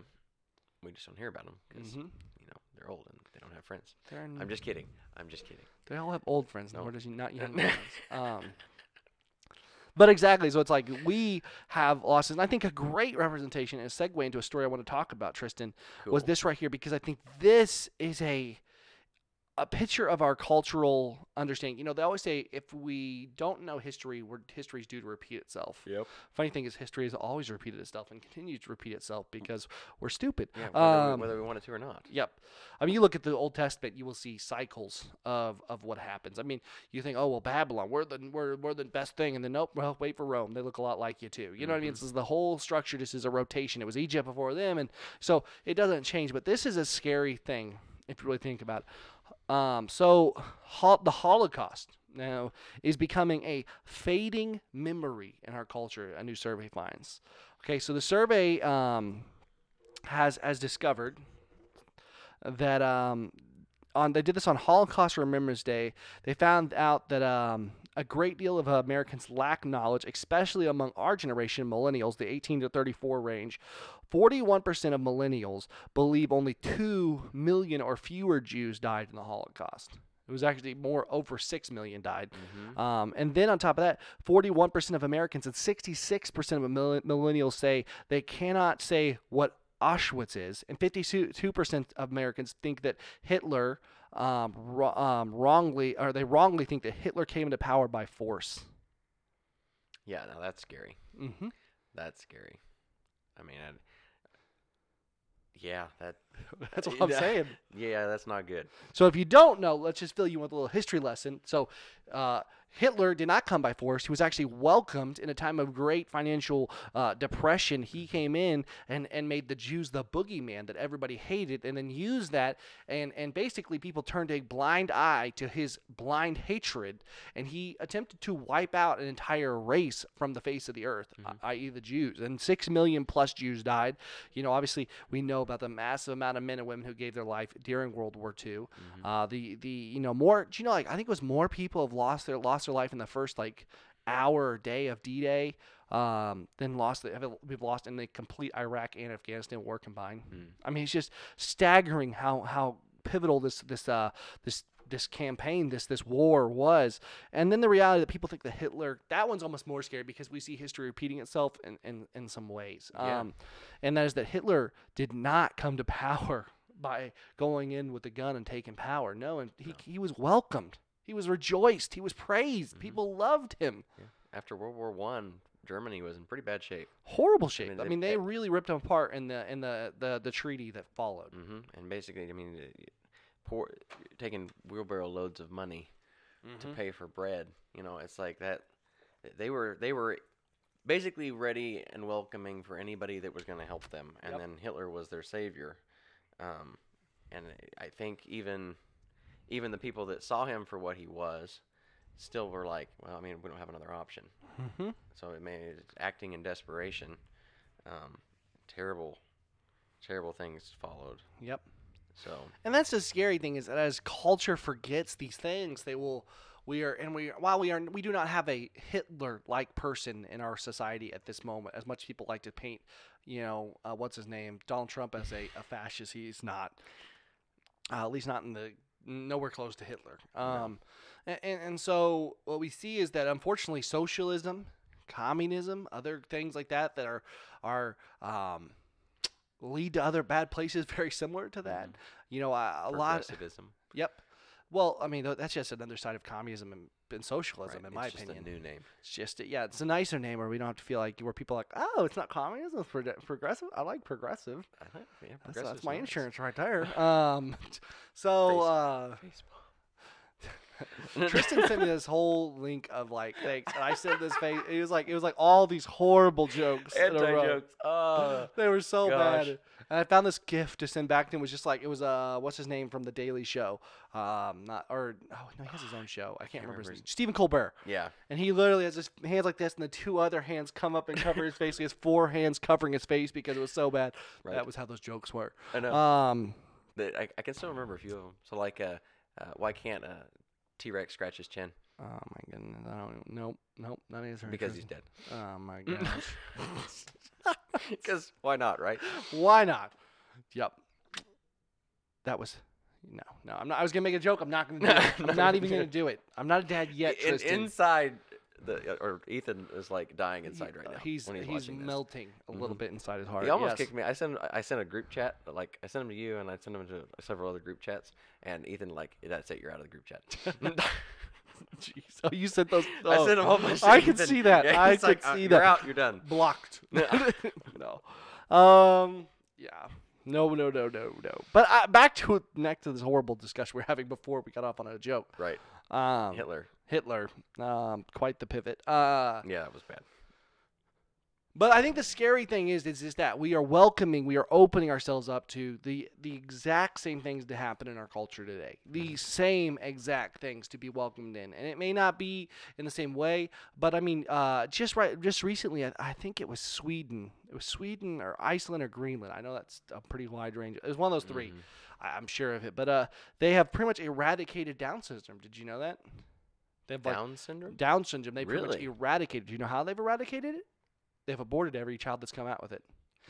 We just don't hear about them because hmm you know they're old and they don't have friends. They're I'm just kidding. I'm just kidding. They all have old friends, No. nor does he not young friends. Um, but exactly, so it's like we have lost, and I think a great representation and a segue into a story I want to talk about, Tristan, was this right here because I think this is a a picture of our cultural understanding. You know, they always say if we don't know history, we're, history's due to repeat itself. Yep. Funny thing is, history has always repeated itself and continues to repeat itself because we're stupid. Yeah. Whether, Um, we, whether we want it to or not. Yep. I mean, you look at the Old Testament, you will see cycles of, of what happens. I mean, you think, oh well, Babylon, we're the we're, we're the best thing, and then nope, well, wait for Rome. They look a lot like you too. You know what I mean? Mhm. This is the whole structure. Just is a rotation. It was Egypt before them, and so it doesn't change. But this is a scary thing if you really think about it. Um, so hol- the Holocaust now is becoming a fading memory in our culture. A new survey finds. Okay, so the survey um, has has discovered that um, on they did this on Holocaust Remembrance Day. They found out that um, a great deal of Americans lack knowledge, especially among our generation, millennials, the 18 to 34 range. 41% of millennials believe only 2 million or fewer Jews died in the Holocaust. It was actually more over 6 million died. Um, and then on top of that, 41% of Americans and 66% of millennials say they cannot say what Auschwitz is. And 52% of Americans think that Hitler um, um, wrongly, or they wrongly think that Hitler came into power by force. Yeah, no, that's scary. Mm-hmm. That's scary. I mean, i yeah, that. That's what I'm Yeah. saying. Yeah, that's not good. So if you don't know, let's just fill you with a little history lesson. So uh, Hitler did not come by force. He was actually welcomed in a time of great financial uh, depression. He came in and, and made the Jews the boogeyman that everybody hated, and then used that and and basically people turned a blind eye to his blind hatred, and he attempted to wipe out an entire race from the face of the earth, i.e. the Jews. And six million plus Jews died. You know, obviously we know about the massive amount of men and women who gave their life during World War II. Uh, the the you know more. Do you know like I think it was more people have lost their lost their life in the first like hour or day of D-Day um, than lost the, have we've lost in the complete Iraq and Afghanistan war combined. I mean, it's just staggering how how pivotal this this uh this this campaign, this this war was, and then the reality that people think that Hitler, that one's almost more scary because we see history repeating itself in in, in some ways, Yeah. um, and that is that Hitler did not come to power by going in with a gun and taking power. No, and he he was welcomed, he was rejoiced, he was praised, people loved him. After World War One, Germany was in pretty bad shape. Horrible shape. I mean, mean, they- they they- really ripped him apart in the in the the, the treaty that followed. hmm And basically, I mean, poor, taking wheelbarrow loads of money to pay for bread. You know, it's like that. They were they were basically ready and welcoming for anybody that was going to help them, and Yep. then Hitler was their savior. Um, and I think even even the people that saw him for what he was still were like, well, I mean, we don't have another option. Mm-hmm. So it made acting in desperation. Um, terrible, terrible things followed. Yep. So And that's the scary thing is that as culture forgets these things, they will. We are, and we while we are, we do not have a Hitler-like person in our society at this moment. As much people like to paint, you know, uh, what's his name, Donald Trump as a, a fascist, he's not. Uh, at least not in the nowhere close to Hitler. Um, and, and and so what we see is that unfortunately socialism, communism, other things like that that are are um, lead to other bad places very similar to that. You know, uh, a lot. Yep. Well, I mean, that's just another side of communism and, and socialism, right, in my it's just opinion. a new name. It's just, yeah, it's a nicer name where we don't have to feel like where people are like, oh, it's not communism, it's prog- progressive. I like progressive. I think, yeah, That's, that's my nice. insurance right there. Um, so uh, Tristan sent me this whole link of like things, and I sent this face. It was like it was like all these horrible jokes. in a. Anti jokes. Oh, They were so gosh. bad. And I found this gift to send back to him. It was just like it was uh what's his name from the Daily Show, um not or oh no he has his own show. I can't, remember, his name. Stephen Colbert. yeah. And he literally has his hands like this, and the two other hands come up and cover his face. He has four hands covering his face because it was so bad. Right. That was how those jokes were. I know. Um, That I, I can still remember a few of them. So like, uh, uh why can't a T Rex scratch his chin? Oh my goodness, I don't. Nope, nope, not answering. Because he's dead. Oh my gosh. Because why not, right? Why not? Yep. That was. No, no, I'm not. I was gonna make a joke. I'm not gonna. Do it. I'm not even gonna do it. I'm not a dad yet, In, Tristan. inside, the or Ethan is like dying inside He- right uh, now. He's when he's, he's, watching this. melting a little Mhm. bit inside his heart. He almost yes. kicked me. I sent I sent a group chat. Like I sent him to you, and I sent him to several other group chats. And Ethan like that's it. You're out of the group chat. Jeez. Oh, you sent those. I oh, sent him all my. I could see that. Yeah, I could like, see you're out. You're done. blocked. no. Um. Yeah. No. No. No. No. No. But uh, back to next to this horrible discussion we are having before we got off on a joke. Right. Um. Hitler. Hitler. Um. Quite the pivot. Uh. Yeah, it was bad. But I think the scary thing is, is, is that we are welcoming, we are opening ourselves up to the the exact same things to happen in our culture today. The same exact things to be welcomed in, and it may not be in the same way, but I mean, uh, just right, just recently, I, I think it was Sweden. It was Sweden or Iceland or Greenland. I know that's a pretty wide range. It was one of those 3 I, I'm sure of it. But uh, they have pretty much eradicated Down syndrome. Did you know that? They have like Down syndrome. Down syndrome. They pretty much Really? eradicated. Do you know how they've eradicated it? They've aborted every child that's come out with it.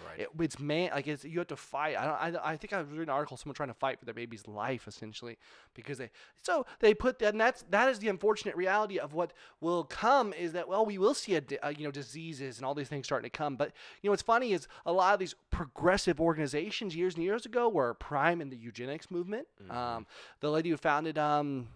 Right. It, it's man, like it's, you have to fight. I don't. I, I think I was reading an article. Someone trying to fight for their baby's life, essentially, because they. So they put that. And that's that is the unfortunate reality of what will come is that well we will see a, di- uh, you know diseases and all these things starting to come. But you know what's funny is a lot of these progressive organizations years and years ago were prime in the eugenics movement. Um, the lady who founded um,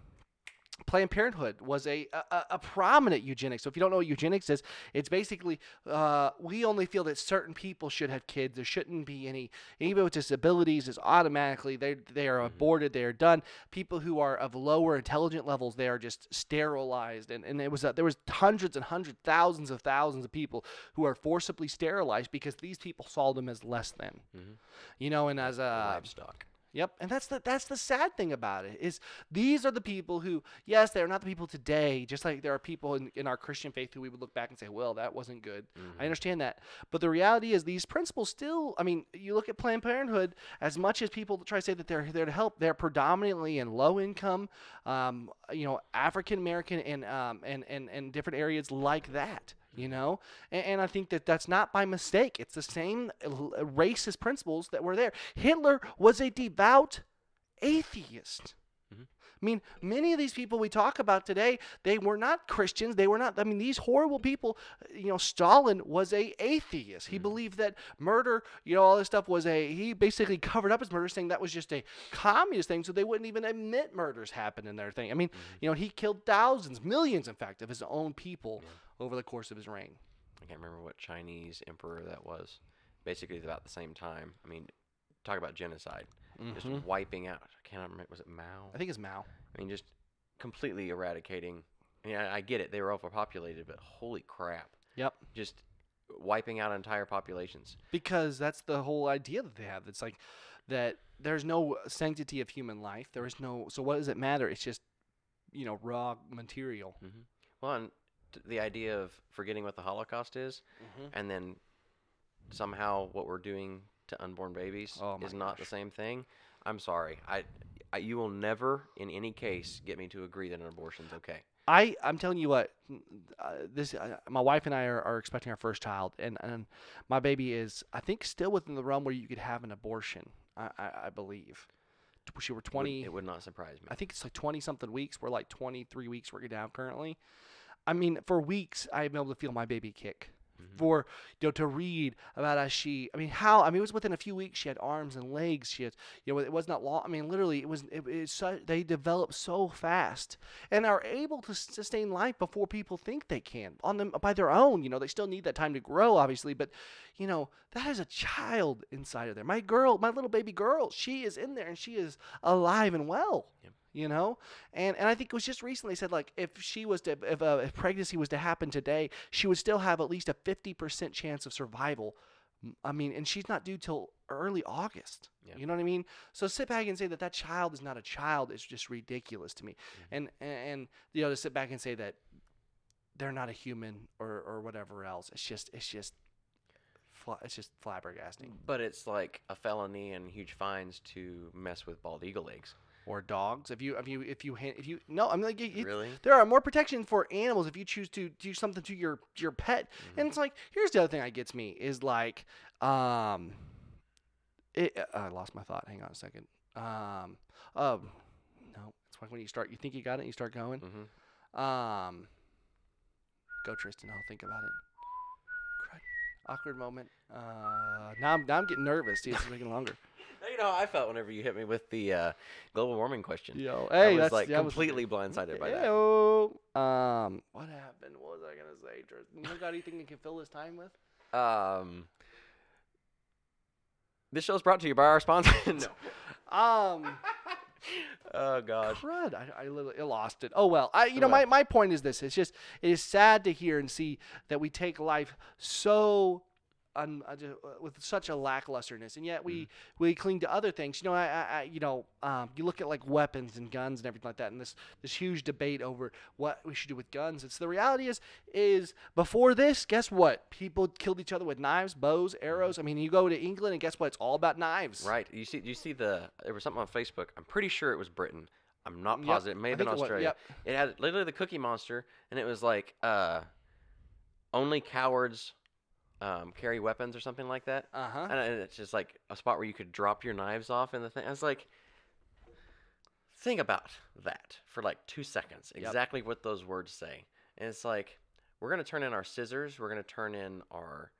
Planned Parenthood was a, a a prominent eugenics. So if you don't know what eugenics is, it's basically uh, we only feel that certain people should have kids. There shouldn't be any anybody with disabilities is automatically they they are aborted. They are done. People who are of lower intelligent levels they are just sterilized. And and it was uh, there was hundreds and hundreds thousands of thousands of people who are forcibly sterilized because these people saw them as less than. Mhm. You know, and as a livestock. Yep, and that's the that's the sad thing about it is these are the people who yes they're not the people today just like there are people in, in our Christian faith who we would look back and say well that wasn't good. I understand that but the reality is these principles still I mean you look at Planned Parenthood as much as people try to say that they're there to help they're predominantly in low income um, you know African American and um, and and and different areas like that you know and, and i think that that's not by mistake it's the same racist principles that were there hitler was a devout atheist Mhm. I mean, many of these people we talk about today, they were not Christians. They were not. I mean, these horrible people. You know, Stalin was a atheist. He believed that murder, you know, all this stuff was a. He basically covered up his murder, saying that was just a communist thing, so they wouldn't even admit murders happened in their thing. I mean, you know, he killed thousands, millions, in fact, of his own people over the course of his reign. I can't remember what Chinese emperor that was. Basically, about the same time. I mean, talk about genocide. Just Mhm. wiping out. I can't remember. Was it Mao? I think it's Mao. I mean, just completely eradicating. Yeah, I get it. They were overpopulated, but holy crap! Yep. Just wiping out entire populations. because that's the whole idea that they have. It's like that there's no sanctity of human life. There is no. So what does it matter? It's just you know raw material. Well, and the idea of forgetting what the Holocaust is, Mhm. and then somehow what we're doing to unborn babies Oh is not the same thing. I'm sorry. I, I, you will never, in any case, get me to agree that an abortion's okay. I I'm telling you what, uh, this uh, my wife and I are, are expecting our first child, and and my baby is I think still within the realm where you could have an abortion. I I, I believe. She were twenty. It would not surprise me. I think it's like 20 something weeks. We're like 23 weeks working down currently. I mean, for weeks, I've been able to feel my baby kick. Mhm. For, you know, to read about as she, I mean, how, I mean, it was within a few weeks. She had arms and legs. She had, you know, it was not long. I mean, literally, it was, it, it's so, they develop so fast and are able to sustain life before people think they can on them by their own. You know, they still need that time to grow, obviously, but, you know, that is a child inside of there. My girl, my little baby girl, she is in there and she is alive and well. Yep. You know, and and I think it was just recently said like if she was to if, a if pregnancy was to happen today, she would still have at least a fifty percent chance of survival. i mean, and she's not due till early August. Yeah. You know what I mean? So sit back and say that that child is not a child is just ridiculous to me. Mm-hmm. And, and and you know to sit back and say that they're not a human or or whatever else. It's just it's just it's just flabbergasting. But it's like a felony and huge fines to mess with bald eagle eggs. Or dogs. If you if you if you if you no, I'm like you, you- Really? there are more protections for animals if you choose to do something to your your pet. And it's like here's the other thing that gets me is like um it, uh, I lost my thought. Hang on a second. Um um no, it's like when you start you think you got it, and you start going. Mm-hmm. Um go Tristan, I'll think about it. Awkward moment. Uh now I'm now I'm getting nervous. See, it's making longer. You know, how I felt whenever you hit me with the uh, global warming question. Yo, I was like that was- completely blindsided by that. Ew. Um, what happened? What was I gonna say, Tristan? You got anything you can fill this time with? Um, this show is brought to you by our sponsors. no. Um, oh gosh. crud. I, I literally lost it. Oh well. I you know Oh, my, my point is this. It's just it is sad to hear and see that we take life so un, uh, uh, with such a lacklusterness, and yet we we cling to other things. You know, I, I, you know um, you look at like weapons and guns and everything like that, and this this huge debate over what we should do with guns. It's the reality is is before this, guess what? People killed each other with knives, bows, arrows. I mean, you go to England and guess what? It's all about knives. Right. You see you see the there was something on Facebook. I'm pretty sure it was Britain. I'm not Yep, positive. It may I have been think it was, Australia. yep. It had literally the Cookie Monster, and it was like uh, only cowards um, carry weapons or something like that. Uh huh. And it's just like a spot where you could drop your knives off in the thing. I was like, think about that for like two seconds. Yep. Exactly what those words say. And it's like, we're going to turn in our scissors. We're going to turn in our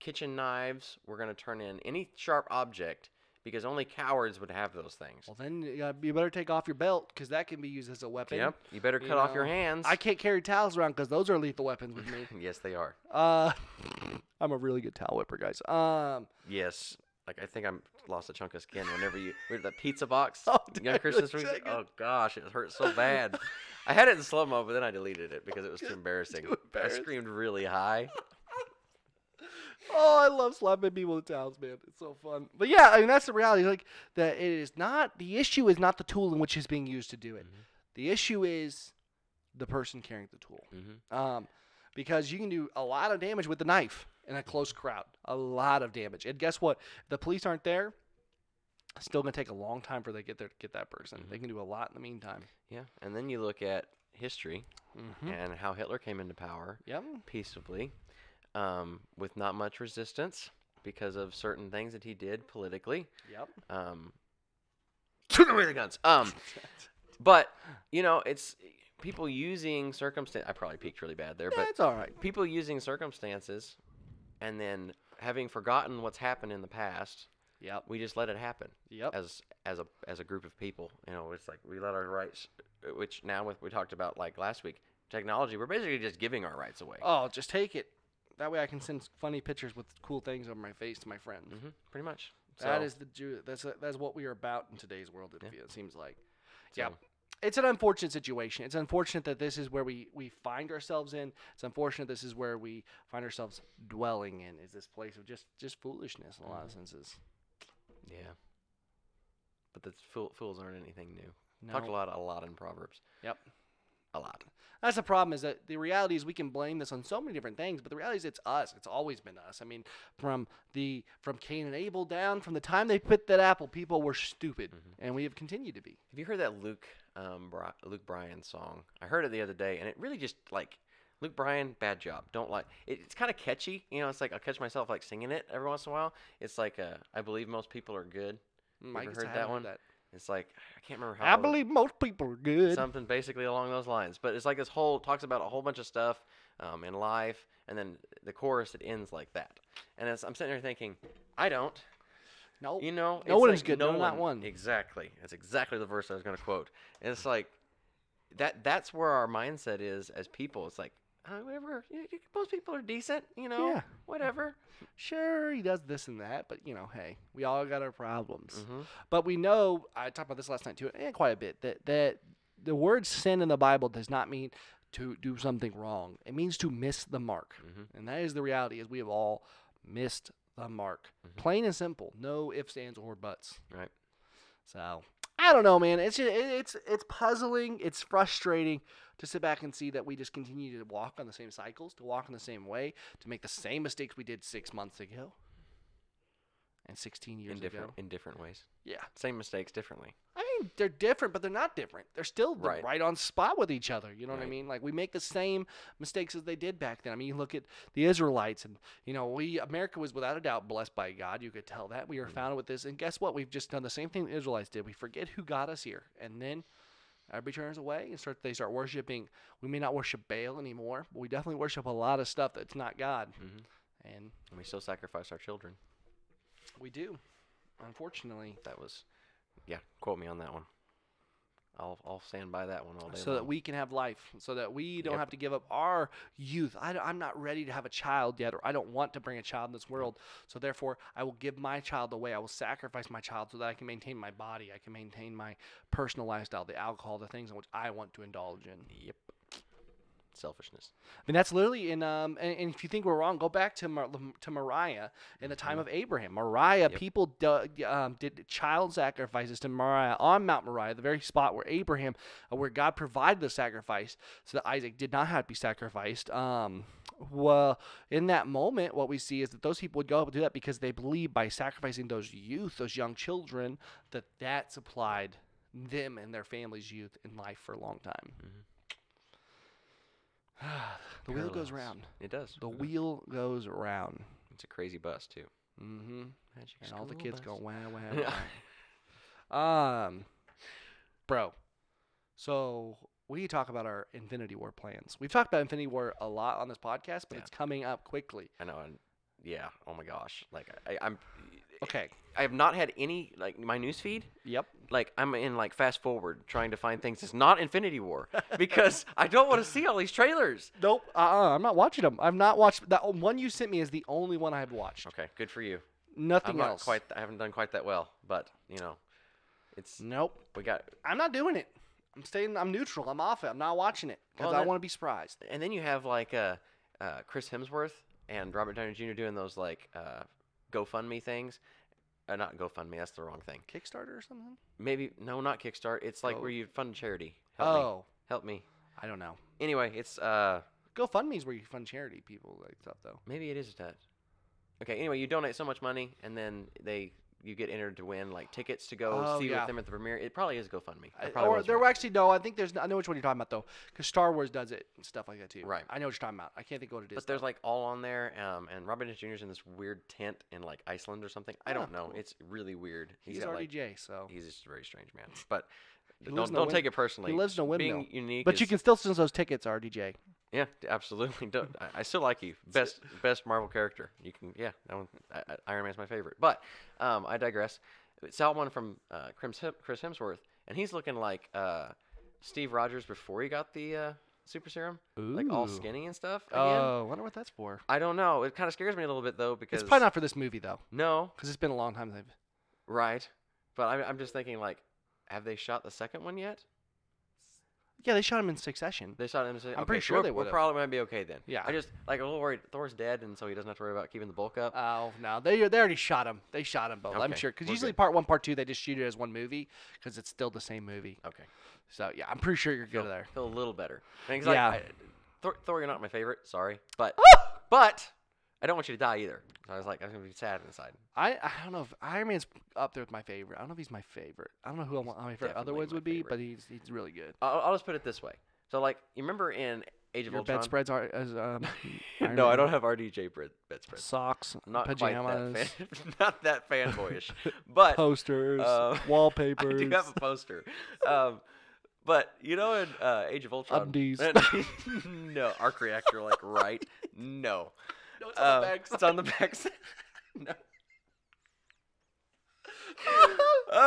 kitchen knives. We're going to turn in any sharp object because only cowards would have those things. Well, then you, gotta- you better take off your belt because that can be used as a weapon. Yep. You better you cut off your hands. I can't carry towels around because those are lethal weapons with me. yes, they are. Uh, I'm a really good towel whipper, guys. Um, Yes. Like I think I'm lost a chunk of skin whenever you with the pizza box. Oh, you Christmas week? Oh gosh, it hurt so bad. I had it in slow mo, but then I deleted it because it was too embarrassing. Too embarrassing. I screamed really high. Oh, I love slapping people with towels, man. It's so fun. But yeah, I mean that's the reality. Like that, it is not the issue. Is not the tool in which is being used to do it. Mhm. The issue is the person carrying the tool. hmm Um, because you can do a lot of damage with the knife in a close crowd. A lot of damage. And guess what? If the police aren't there. It's still gonna take a long time for they get there to get that person. They can do a lot in the meantime. Yeah, and then you look at history Mm-hmm. and how Hitler came into power Yep. peaceably, um, with not much resistance because of certain things that he did politically. Yep. Um, took away the guns. Um, but you know, it's people using circumstance. I probably peaked really bad there, but it's all right. people using circumstances and then having forgotten what's happened in the past Yep. we just let it happen Yep. as as a as a group of people you know it's like we let our rights which now with we talked about like last week technology we're basically just giving our rights away Oh, just take it. That way I can send funny pictures with cool things over my face to my friends. hmm pretty much That So, is the Jew. That's that's what we are about in today's world. It, Yeah. seems like. so, yeah. It's an unfortunate situation. It's unfortunate that this is where we, we find ourselves in. It's unfortunate this is where we find ourselves dwelling in. Is this place of just just foolishness in a lot of senses. yeah but the fool, fools aren't anything new No. talked a lot a lot in proverbs Yep. a lot That's the problem is that the reality is we can blame this on so many different things, but the reality is it's us. It's always been us. I mean, from the from Cain and Abel down, from the time they put that apple, people were stupid, Mhm. and we have continued to be. have you heard that luke um Bri- luke bryan song i heard it the other day and it really just like Luke Bryan, bad job. Don't like it, it's kind of catchy, you know. It's like I'll catch myself like singing it every once in a while. It's like uh, I believe most people are good. Ever heard that one? That. It's like I can't remember how. I believe most people are good. something basically along those lines. But it's like this whole talks about a whole bunch of stuff um, in life, and then the chorus it ends like that. And it's, I'm sitting there thinking, I don't. no, You know, No it's one like is good, no, not one. Exactly. That's exactly the verse I was going to quote. And it's like that. That's where our mindset is as people. It's like, whatever. You, you, most people are decent. You know, Yeah. whatever. sure he does this and that, but you know, hey, we all got our problems. hmm But we know I talked about this last night too, and quite a bit that that the word sin in the Bible does not mean to do something wrong. It means to miss the mark, Mhm. and that is the reality. Is we have all missed the mark, Mhm. plain and simple. No ifs, ands, or buts. Right. So I don't know, man. It's just, it's it's puzzling. It's frustrating to sit back and see that we just continue to walk on the same cycles, to walk in the same way, to make the same mistakes we did six months ago, and sixteen years In different ago. in different ways. Yeah. Same mistakes differently. I mean, they're different, but they're not different. They're still Right. right. on spot with each other. You know what I mean? Like we make the same mistakes as they did back then. I mean, you look at the Israelites, and you know, we America was without a doubt blessed by God. You could tell that we were Mhm. founded with this, and guess what? We've just done the same thing the Israelites did. We forget who got us here, and then everybody turns away and start. They start worshiping. We may not worship Baal anymore, but we definitely worship a lot of stuff that's not God, hmm and And we still sacrifice our children. we do. Unfortunately, That was, yeah. Quote me on that one. I'll I'll stand by that one all day so that we can have life, so that we don't Yep. have to give up our youth. I, am not ready to have a child yet, or I don't want to bring a child in this world. So therefore, I will give my child away. I will sacrifice my child so that I can maintain my body. I can maintain my personal lifestyle, the alcohol, the things in which I want to indulge in. Yep. Selfishness. I mean, that's literally in. Um, and, and if you think we're wrong, go back to Mar- to Moriah in the time of Abraham. Moriah, Mm-hmm. Yep. people um, did child sacrifices to Mariah on Mount Moriah, the very spot where Abraham, uh, where God provided the sacrifice, so that Isaac did not have to be sacrificed. Um, well, in that moment, what we see is that those people would go up and do that because they believe by sacrificing those youth, those young children, that that supplied them and their families' youth in life for a long time. the wheel goes round. It does. The wheel goes round. It's a crazy bus too. Mm-hmm. Magic And all the kids go wow wow wow. um, bro. So we talk about our Infinity War plans. We've talked about Infinity War a lot on this podcast, but Yeah. it's coming up quickly. I know. And yeah. Oh my gosh. Like I, I'm. Okay. I have not had any like my news feed. Yep. Like I'm in like fast forward trying to find things that's not Infinity War because I don't want to see all these trailers. Nope. Uh-uh. I'm not watching them. I've not watched that one you sent me is the only one I've watched. Okay, good for you. Nothing I'm not else. quite. I haven't done quite that well, but you know, it's Nope. we got. I'm not doing it. I'm staying. I'm neutral. I'm off it. I'm not watching it because Well, I want to be surprised. And then you have like uh, uh, Chris Hemsworth and Robert Downey Jr. doing those like uh, GoFundMe things. Uh, not GoFundMe. That's the wrong thing. Kickstarter or something? Maybe no, not Kickstarter. It's like Oh. where you fund charity. Help me. oh, Help me. I don't know. Anyway, it's uh GoFundMe is where you fund charity people like stuff though. maybe it is that. Okay. Anyway, you donate so much money, and then they you get entered to win like tickets to go Oh, see yeah. with them at the premiere. It probably is GoFundMe. I probably or there right. were actually no. I think there's. I know which one you're talking about though, because Star Wars does it and stuff like that too. Right. I know what you're talking about. I can't think of what it is. But there's like all on there, um, and Robert Downey Jr.'s in this weird tent in like Iceland or something. I Oh, don't know. cool. It's really weird. he's got, like, RDJ, so he's just a very strange man. But don't don't win- take it personally. he lives in a windmill. Being unique, but you can still send those tickets, RDJ. Yeah, absolutely. Don't, I, I still like you. Best best Marvel character. You can yeah. That one, Iron Man's my favorite. But um, I digress. Saw one from uh, Chris Hemsworth, and he's looking like uh, Steve Rogers before he got the uh, super serum, like all skinny and stuff. Oh, I wonder what that's for. I don't know. It kind of scares me a little bit though because It's probably not for this movie though, no, because it's been a long time. They've. right. But I'm, I'm just thinking like, have they shot the second one yet? Yeah, they shot him in succession. They shot him. said, I'm okay, pretty sure we're, they we're would've. probably might be okay then. Yeah. I just like a little worried. Thor's dead, and so he doesn't have to worry about keeping the bulk up. Oh no, they they already shot him. They shot him both. I'm sure because usually good. part one, part two, they just shoot it as one movie because it's still the same movie. okay. So yeah, I'm pretty sure you're feel, good there. Feel a little better. I mean, 'cause, Yeah. Like, I, Thor, Thor, you're not my favorite. Sorry, but but I don't want you to die either. So I was like, I was gonna be sad inside. I, I don't know if Iron Man's up there with my favorite. I don't know if he's my favorite. I don't know who I want- my favorite other Definitely ones my would be, favorite. but he's he's really good. I'll, I'll just put it this way. So like, you remember in Age of Your Ultron? bedspreads are as um, Iron no, I Man. don't have RDJ bed, bedspread. socks, Not pajamas, quite that fan, not that fanboyish, but posters, Uh, wallpapers. I do have a poster. Um, but you know, in uh, Age of Ultron, Undies. no, arc reactor, like right? No, No, it's Um, it's on the back. side. no.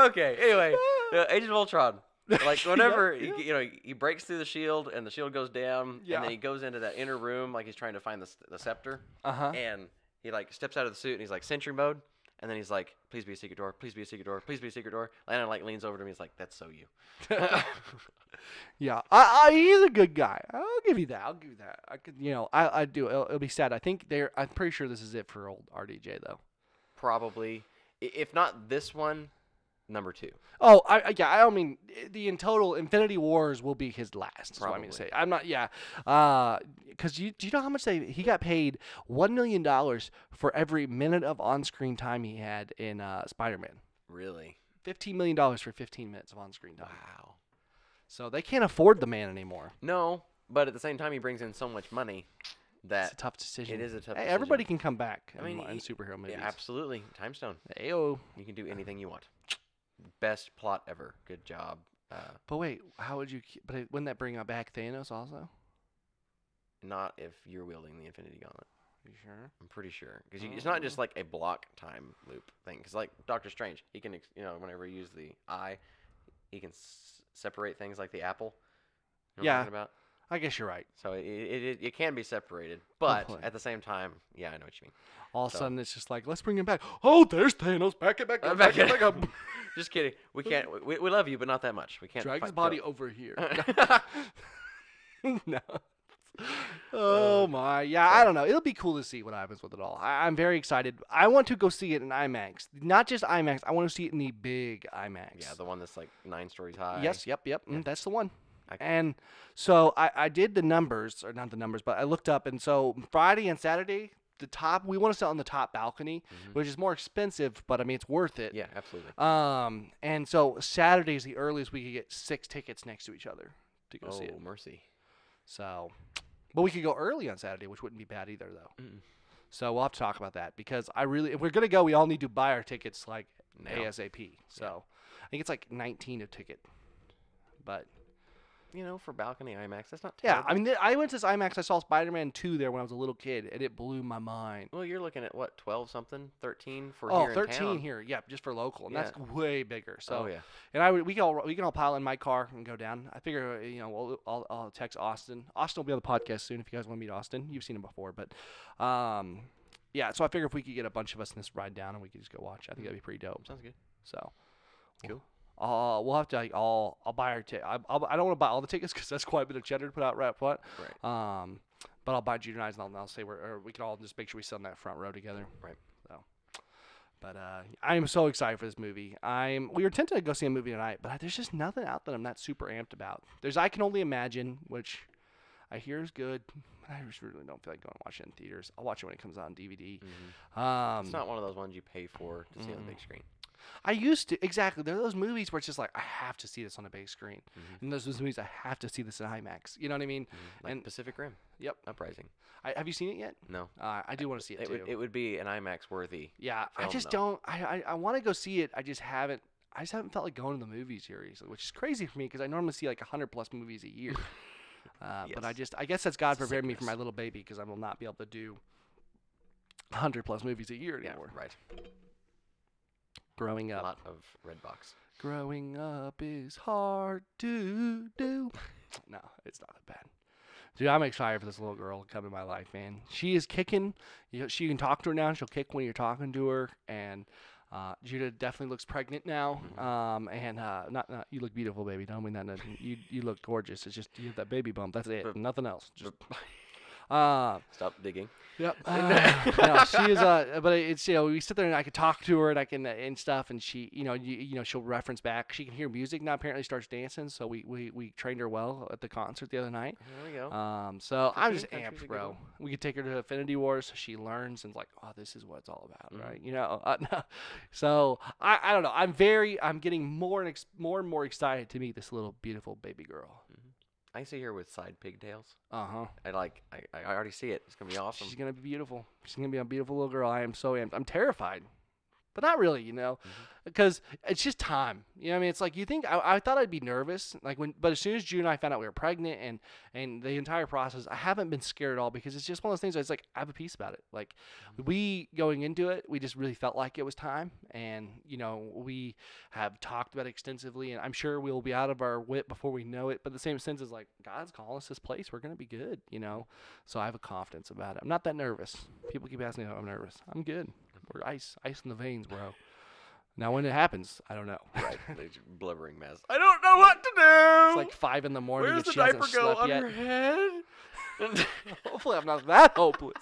okay. Anyway, uh, Age of Ultron. Like whenever Yep, he, you know he breaks through the shield and the shield goes down, Yeah. and then he goes into that inner room like he's trying to find the, the scepter, Uh huh. and he like steps out of the suit and he's like sentry mode, and then he's like, "Please be a secret door. Please be a secret door. Please be a secret door." And then like leans over to me. He's like, "That's so you." Yeah, I, I, he's a good guy. I'll give you that. I'll give you that. I could, you know, I, I do. It'll, it'll be sad. I think they're. I'm pretty sure this is it for old RDJ though. Probably, if not this one, number two. Oh, I, I yeah. I don't mean the in total Infinity Wars will be his last. Is what I mean to say. I'm not. Yeah. Uh, because you do you know how much they he got paid one million dollars for every minute of on-screen time he had in uh, Spider-Man. Really? Fifteen million dollars for 15 minutes of on-screen time. Wow. So they can't afford the man anymore. No, but at the same time, he brings in so much money that It's a tough decision. It is a tough Hey, Everybody decision. can come back. I mean, in, in superhero movies. yeah, absolutely time stone. Ayo. You can do anything you want. Best plot ever. Good job. Uh, But wait, how would you? But it, wouldn't that bring back Thanos also? not if you're wielding the Infinity Gauntlet. You sure? I'm pretty sure because it's not Oh. just like a block time loop thing. Because like Doctor Strange, he can ex- you know whenever he uses the eye, he can s- separate things like the apple. You know what Yeah. I'm talking about? I guess you're right. So it, it, it, it can be separated, but Hopefully. at the same time, yeah, I know what you mean. All of a sudden, it's just like, let's bring him back. Oh, there's Thanos. Back it back Uh, up. Back it back up. Just kidding. We can't. We, we love you, but not that much. We can't. Drag his body over here. no. Oh my, yeah. I don't know. It'll be cool to see what happens with it all. I, I'm very excited. I want to go see it in IMAX, not just IMAX. I want to see it in the big IMAX. Yeah, the one that's like nine stories high. Yes. Yep. Yep. mm, that's the one. And so I, I did the numbers, or not the numbers, but I looked up, and so Friday and Saturday, the top we want to sit on the top balcony, Mhm. which is more expensive, but I mean it's worth it. Yeah, absolutely. Um, and so Saturday is the earliest we could get six tickets next to each other to go Oh see it. mercy. So, but we could go early on Saturday, which wouldn't be bad either, though. Mm-mm. So we'll have to talk about that because I really, if we're gonna go, we all need to buy our tickets like Now. ASAP. So I think it's like 19 a ticket, but You know, for balcony IMAX, that's not Terrible. yeah. I mean, th- I went to this IMAX. I saw Spider-Man 2 there when I was a little kid, and it blew my mind. Well, you're looking at what, twelve something, thirteen for Oh, here 13 in town. here, yeah, just for local, and Yeah. that's way bigger. So oh yeah. And I would, we can all we can all pile in my car and go down. I figure uh, you know we'll, I'll, I'll text Austin. Austin will be on the podcast soon if you guys want to meet Austin. You've seen him before, but um, yeah. So I figure if we could get a bunch of us in this ride down and we could just go watch, I think that'd be pretty dope. Sounds good. So Cool. Uh, we'll have to like all I'll buy our ticket. I I'll, I don't want to buy all the tickets because that's quite a bit of cheddar to put out right up front. Right. Um, but I'll buy junior and I'll, I'll say we're or we can all just make sure we sit on that front row together. Right. So, but uh, I am so excited for this movie. I'm we were tempted to go see a movie tonight, but there's just nothing out that I'm not super amped about. There's I can only imagine, which I hear is good. I just really don't feel like going to watch it in theaters. I'll watch it when it comes out on DVD. hmm Um, it's not one of those ones you pay for to see on the big screen. I used to exactly. There are those movies where it's just like I have to see this on a big screen, Mhm. and there's those movies I have to see this in IMAX. You know what I mean? Mhm. Like And- Pacific Rim. Yep. Uprising. I, have you seen it yet? No. Uh, I do want to see it, It too. would, it would be an IMAX worthy. Yeah, I just though. don't. I I, I want to go see it. I just haven't. I just haven't felt like going to the movies here recently, which is crazy for me because I normally see like hundred plus movies a year. Uh, But I just, I guess that's God It's prepared me for my little baby because I will not be able to do hundred plus movies a year Yeah. anymore. Right. Growing A up, lot of Redbox. growing up is hard to do. no, it's not that bad. Dude, I'm excited for this little girl to come in my life, man. She is kicking. You know, she can talk to her now. She'll kick when you're talking to her, and uh, Judah definitely looks pregnant now. Um, and uh, not, not you look beautiful, baby. Don't mean that. that- You you look gorgeous. It's just you have that baby bump. That's it. Nothing else. Just uh, Stop digging. Yep. Uh, no, she is. Uh, but it's you know we sit there and I can talk to her and I can uh, and stuff and she you know you, you know she'll reference back. She can hear music now. Apparently starts dancing. So we, we we trained her well at the concert the other night. There we go. Um. So I'm just amped, bro. We could take her to Infinity Wars so she learns and is like, oh, this is what it's all about, Mhm. right? You know. Uh, no. So I I don't know. I'm very I'm getting more and ex- more and more excited to meet this little beautiful baby girl. I see her with side pigtails. Uh huh. I like. I, I already see it. It's gonna be awesome. She's gonna be beautiful. She's gonna be a beautiful little girl. I am so amped. I'm terrified, but not really, you know, mm-hmm. because it's just time. You know, what I mean, it's like you think I, I thought I'd be nervous, like when, but as soon as June and I found out we were pregnant and and the entire process, I haven't been scared at all because it's just one of those things. Where it's like I have a peace about it. Like mm-hmm. we going into it, we just really felt like it was time, and you know we have talked about it extensively, and I'm sure we'll be out of our wit before we know it. But the same sense is like God's calling us this place, we're gonna be good, you know. So I have a confidence about it. I'm not that nervous. People keep asking me if I'm nervous. I'm good. We're ice, ice in the veins, bro. Now when it happens, I don't know. right. Blubbering mess. I don't know what to do. It's like five in the morning. Where's the she hasn't diaper go slept on yet. her head? Hopefully, I'm not that hopeless.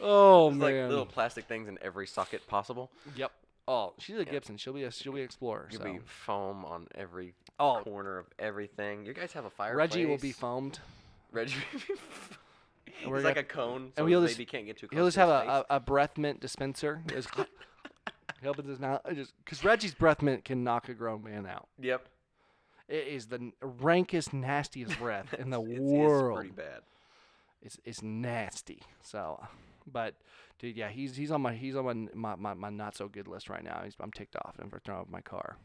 Oh There's like little plastic things in every socket possible. Yep. Oh, she's a Yeah. Gibson. She'll be a she'll be an explorer. You'll So. be foam on every Oh, corner of everything. You guys have a fireplace. Reggie will be foamed. Reggie. And we're He's like a cone, so the we'll just- baby can't get too close. He'll just to have his a, face. a, a breath mint dispenser. It's- he opens his mouth. Just because Reggie's breath mint can knock a grown man out. Yep. It is the n- rankest, nastiest breath in the It's- world. It's pretty bad. It's it's nasty. So, but dude, yeah, he's he's on my he's on my my, my, my not so good list right now. He's, I'm ticked off and for throwing up my car.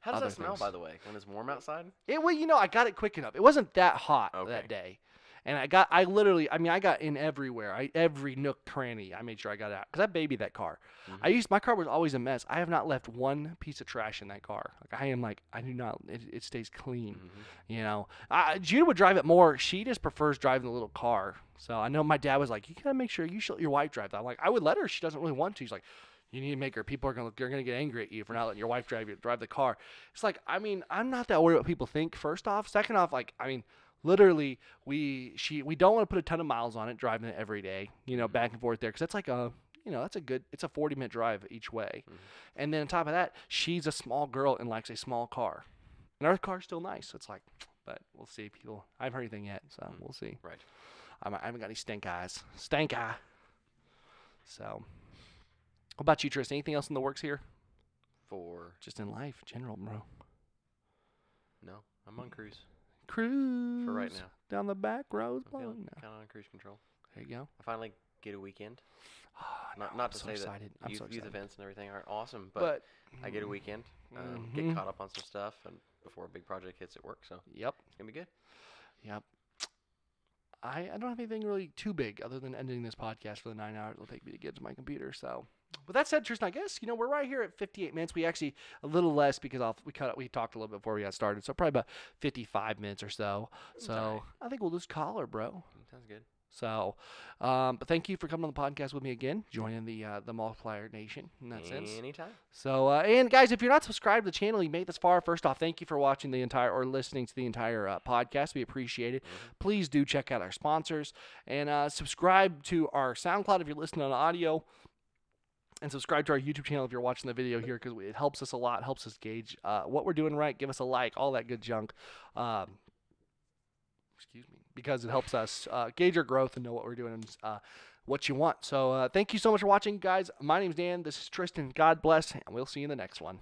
How does Other that smell, things. by the way, when it's warm outside? it well, you know, I got it quick enough. It wasn't that hot Okay. that day, And I got, I literally, I mean, I got in everywhere. I every nook cranny. I made sure I got out because I babied that car. I Mhm. used my car was always a mess. I have not left one piece of trash in that car. Like I am like I do not. It, it stays clean. Mhm. You know, I, Judah would drive it more. She just prefers driving the little car. So I know my dad was like, you gotta make sure you should let your wife drive that. I'm like, I would let her. She doesn't really want to. She's like, you need to make her. People are gonna they're gonna get angry at you for not letting your wife drive you drive the car. It's like I mean I'm not that worried what people think. First off, second off, like I mean. Literally, we she we don't want to put a ton of miles on it driving it every day, you know, back and forth there, because that's like a you know that's a good it's a 40 minute drive each way, Mhm. and then on top of that, she's a small girl and likes a small car, and our car's still nice. So it's like, but we'll see. People, I haven't heard anything yet, so Mm. we'll see. Right. I'm, I haven't got any stink eyes. Stank eye. So, what about you, Tristan? Anything else in the works here? For Just in life, general, bro. no, I'm on cruise Cruise for right now. down the back roads. I'm feeling blowing kind of on cruise control. There you go. I finally get a weekend. Oh, Not no, not I'm to so say excited. that youth, so youth events and everything are awesome, but, But, I get a weekend, um, Mhm. get caught up on some stuff, and before a big project hits at work, so Yep. it's gonna be good. Yep. I, I don't have anything really too big other than ending this podcast for the nine hours it'll take me to get to my computer. So, with that said, Tristan, I guess you know we're right here at 58 minutes. We actually a little less because I'll, we cut we talked a little bit before we got started, so probably about 55 minutes or so. So. I think we'll just call her, bro. Mm, Sounds good. So, um, but thank you for coming on the podcast with me again, joining the uh, the multiplier nation in that sense. Anytime. So, uh, and guys, if you're not subscribed to the channel, you made this far. First off, thank you for watching the entire or listening to the entire uh, podcast. We appreciate it. Mhm. Please do check out our sponsors and uh, subscribe to our SoundCloud if you're listening on audio. And subscribe to our YouTube channel if you're watching the video here because it helps us a lot, helps us gauge uh, what we're doing right. Give us a like, all that good junk. Um, excuse me, because it helps us uh, gauge our growth and know what we're doing and uh, what you want. So uh, thank you so much for watching, guys. My name's Dan. This is Tristan. God bless, and we'll see you in the next one.